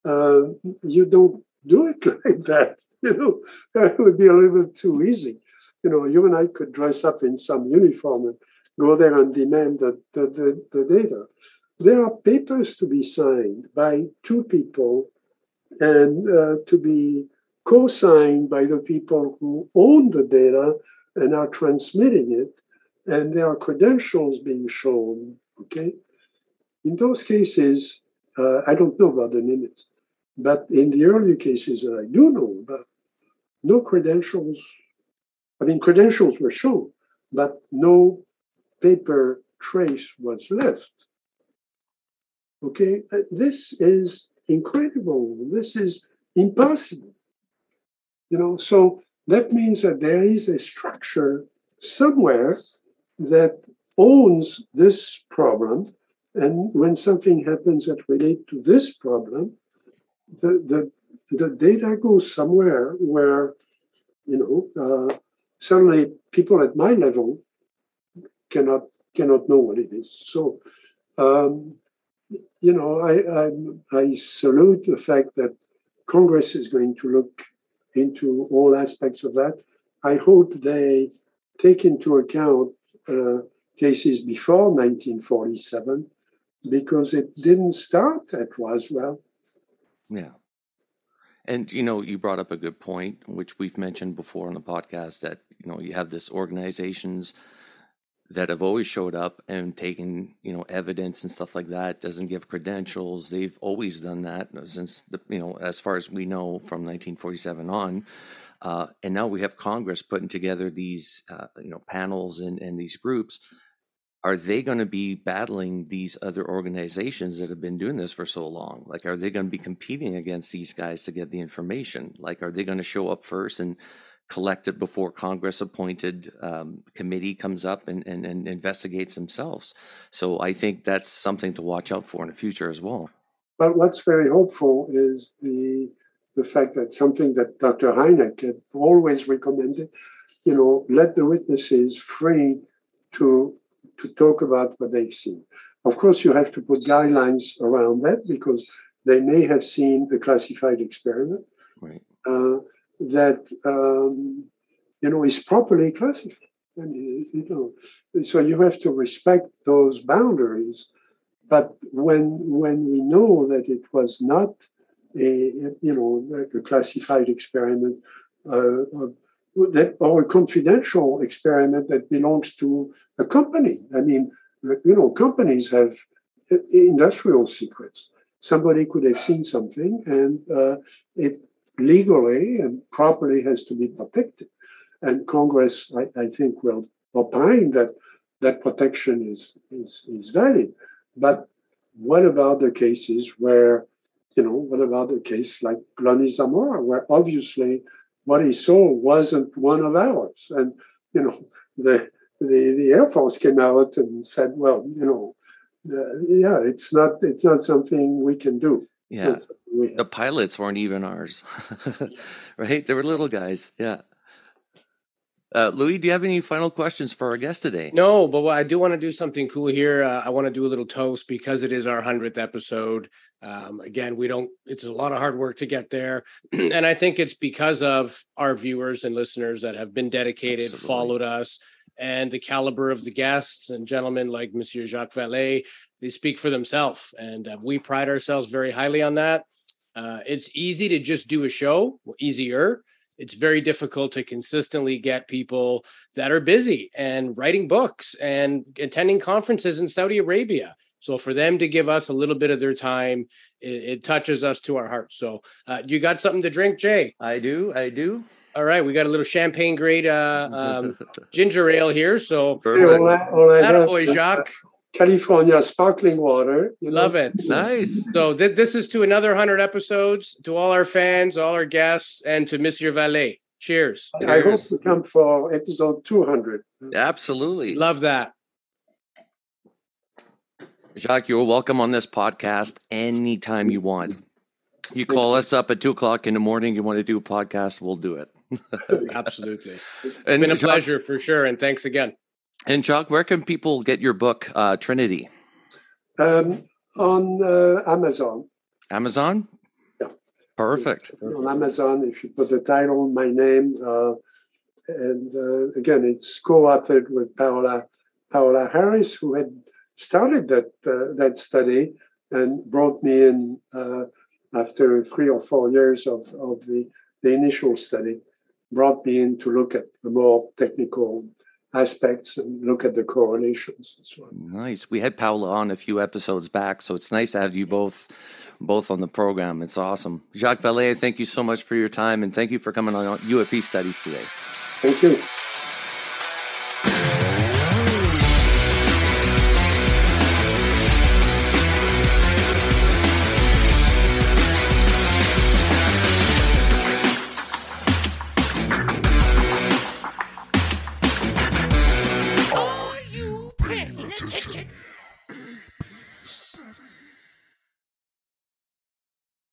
uh, you don't do it *laughs* like that. You know, it would be a little bit too easy. You know, you and I could dress up in some uniform and go there and demand the, the, the, the data. There are papers to be signed by two people and uh, to be co-signed by the people who own the data and are transmitting it, and there are credentials being shown. Okay, in those cases, uh, I don't know about the limits, but in the early cases that I do know about, no credentials. I mean, credentials were shown, but no paper trace was left. Okay, uh, this is incredible. This is impossible. You know, so that means that there is a structure somewhere that owns this problem. And when something happens that relate to this problem, the, the, the data goes somewhere where, you know, uh, certainly people at my level cannot cannot know what it is. So, um, you know, I, I, I salute the fact that Congress is going to look into all aspects of that. I hope they take into account uh, cases before 1947 because it didn't start at Roswell. Yeah. And you know, you brought up a good point, which we've mentioned before on the podcast, that you know you have this organizations that have always showed up and taken you know evidence and stuff like that doesn't give credentials. They've always done that since the you know as far as we know from 1947 on. Uh, and now we have congress putting together these uh, you know panels and, and these groups. Are they going to be battling these other organizations that have been doing this for so long? Like are they going to be competing against these guys to get the information? Like are they going to show up first and collected before Congress appointed um, committee comes up and, and, and investigates themselves. So I think that's something to watch out for in the future as well. But what's very hopeful is the the fact that something that Dr. Hynek had always recommended, you know, let the witnesses free to to talk about what they've seen. Of course, you have to put guidelines around that because they may have seen a classified experiment. Right. Uh, that um, you know is properly classified. And you know, so you have to respect those boundaries. But when when we know that it was not a you know a classified experiment, uh, that or a confidential experiment that belongs to a company. I mean, you know, companies have uh, industrial secrets. Somebody could have seen something, and uh, it legally and properly has to be protected. And Congress, I, I think, will opine that that protection is, is, is valid. But what about the cases where, you know, what about the case like Lonnie Zamora, where obviously what he saw wasn't one of ours? And, you know, the the, the Air Force came out and said, well, you know, uh, yeah, it's not it's not something we can do. Yeah, the pilots weren't even ours, *laughs* right? They were little guys. Yeah. Uh, Louis, do you have any final questions for our guest today? No, but I do want to do something cool here. Uh, I want to do a little toast because it is our 100th episode. Um, again, we don't, it's a lot of hard work to get there. *clears throat* and I think it's because of our viewers and listeners that have been dedicated, Absolutely. followed us, and the caliber of the guests and gentlemen like Monsieur Jacques Vallée. They speak for themselves. And uh, we pride ourselves very highly on that. Uh, it's easy to just do a show, easier it's very difficult to consistently get people that are busy and writing books and attending conferences in Saudi Arabia. So for them to give us a little bit of their time, it, it touches us to our hearts. So uh, you got something to drink, Jay? I do. I do. All right, we got a little champagne grade uh, um, *laughs* ginger ale here. So perfect. boy, Jacques. California sparkling water. You know? Love it. Nice. So th- this is to another 100 episodes, to all our fans, all our guests, and to Monsieur Vallée. Cheers. I Cheers. hope to come for episode 200. Absolutely. Love that. Jacques, you're welcome on this podcast anytime you want. You call us up at two o'clock in the morning. You want to do a podcast, we'll do it. *laughs* Absolutely. It's and been a Jacques, pleasure for sure. And thanks again. And Jacques, where can people get your book, uh, Trinity? Um, on uh, Amazon. Amazon? Yeah. Perfect. On Amazon, if you put the title, my name, uh, and uh, again, it's co-authored with Paola Paola Harris, who had started that uh, that study and brought me in uh, after three or four years of, of the, the initial study, brought me in to look at the more technical aspects and look at the correlations as well. Nice. We had Paola on a few episodes back, so it's nice to have you both both on the program. It's awesome. Jacques Vallée, thank you so much for your time and thank you for coming on UAP Studies today. Thank you.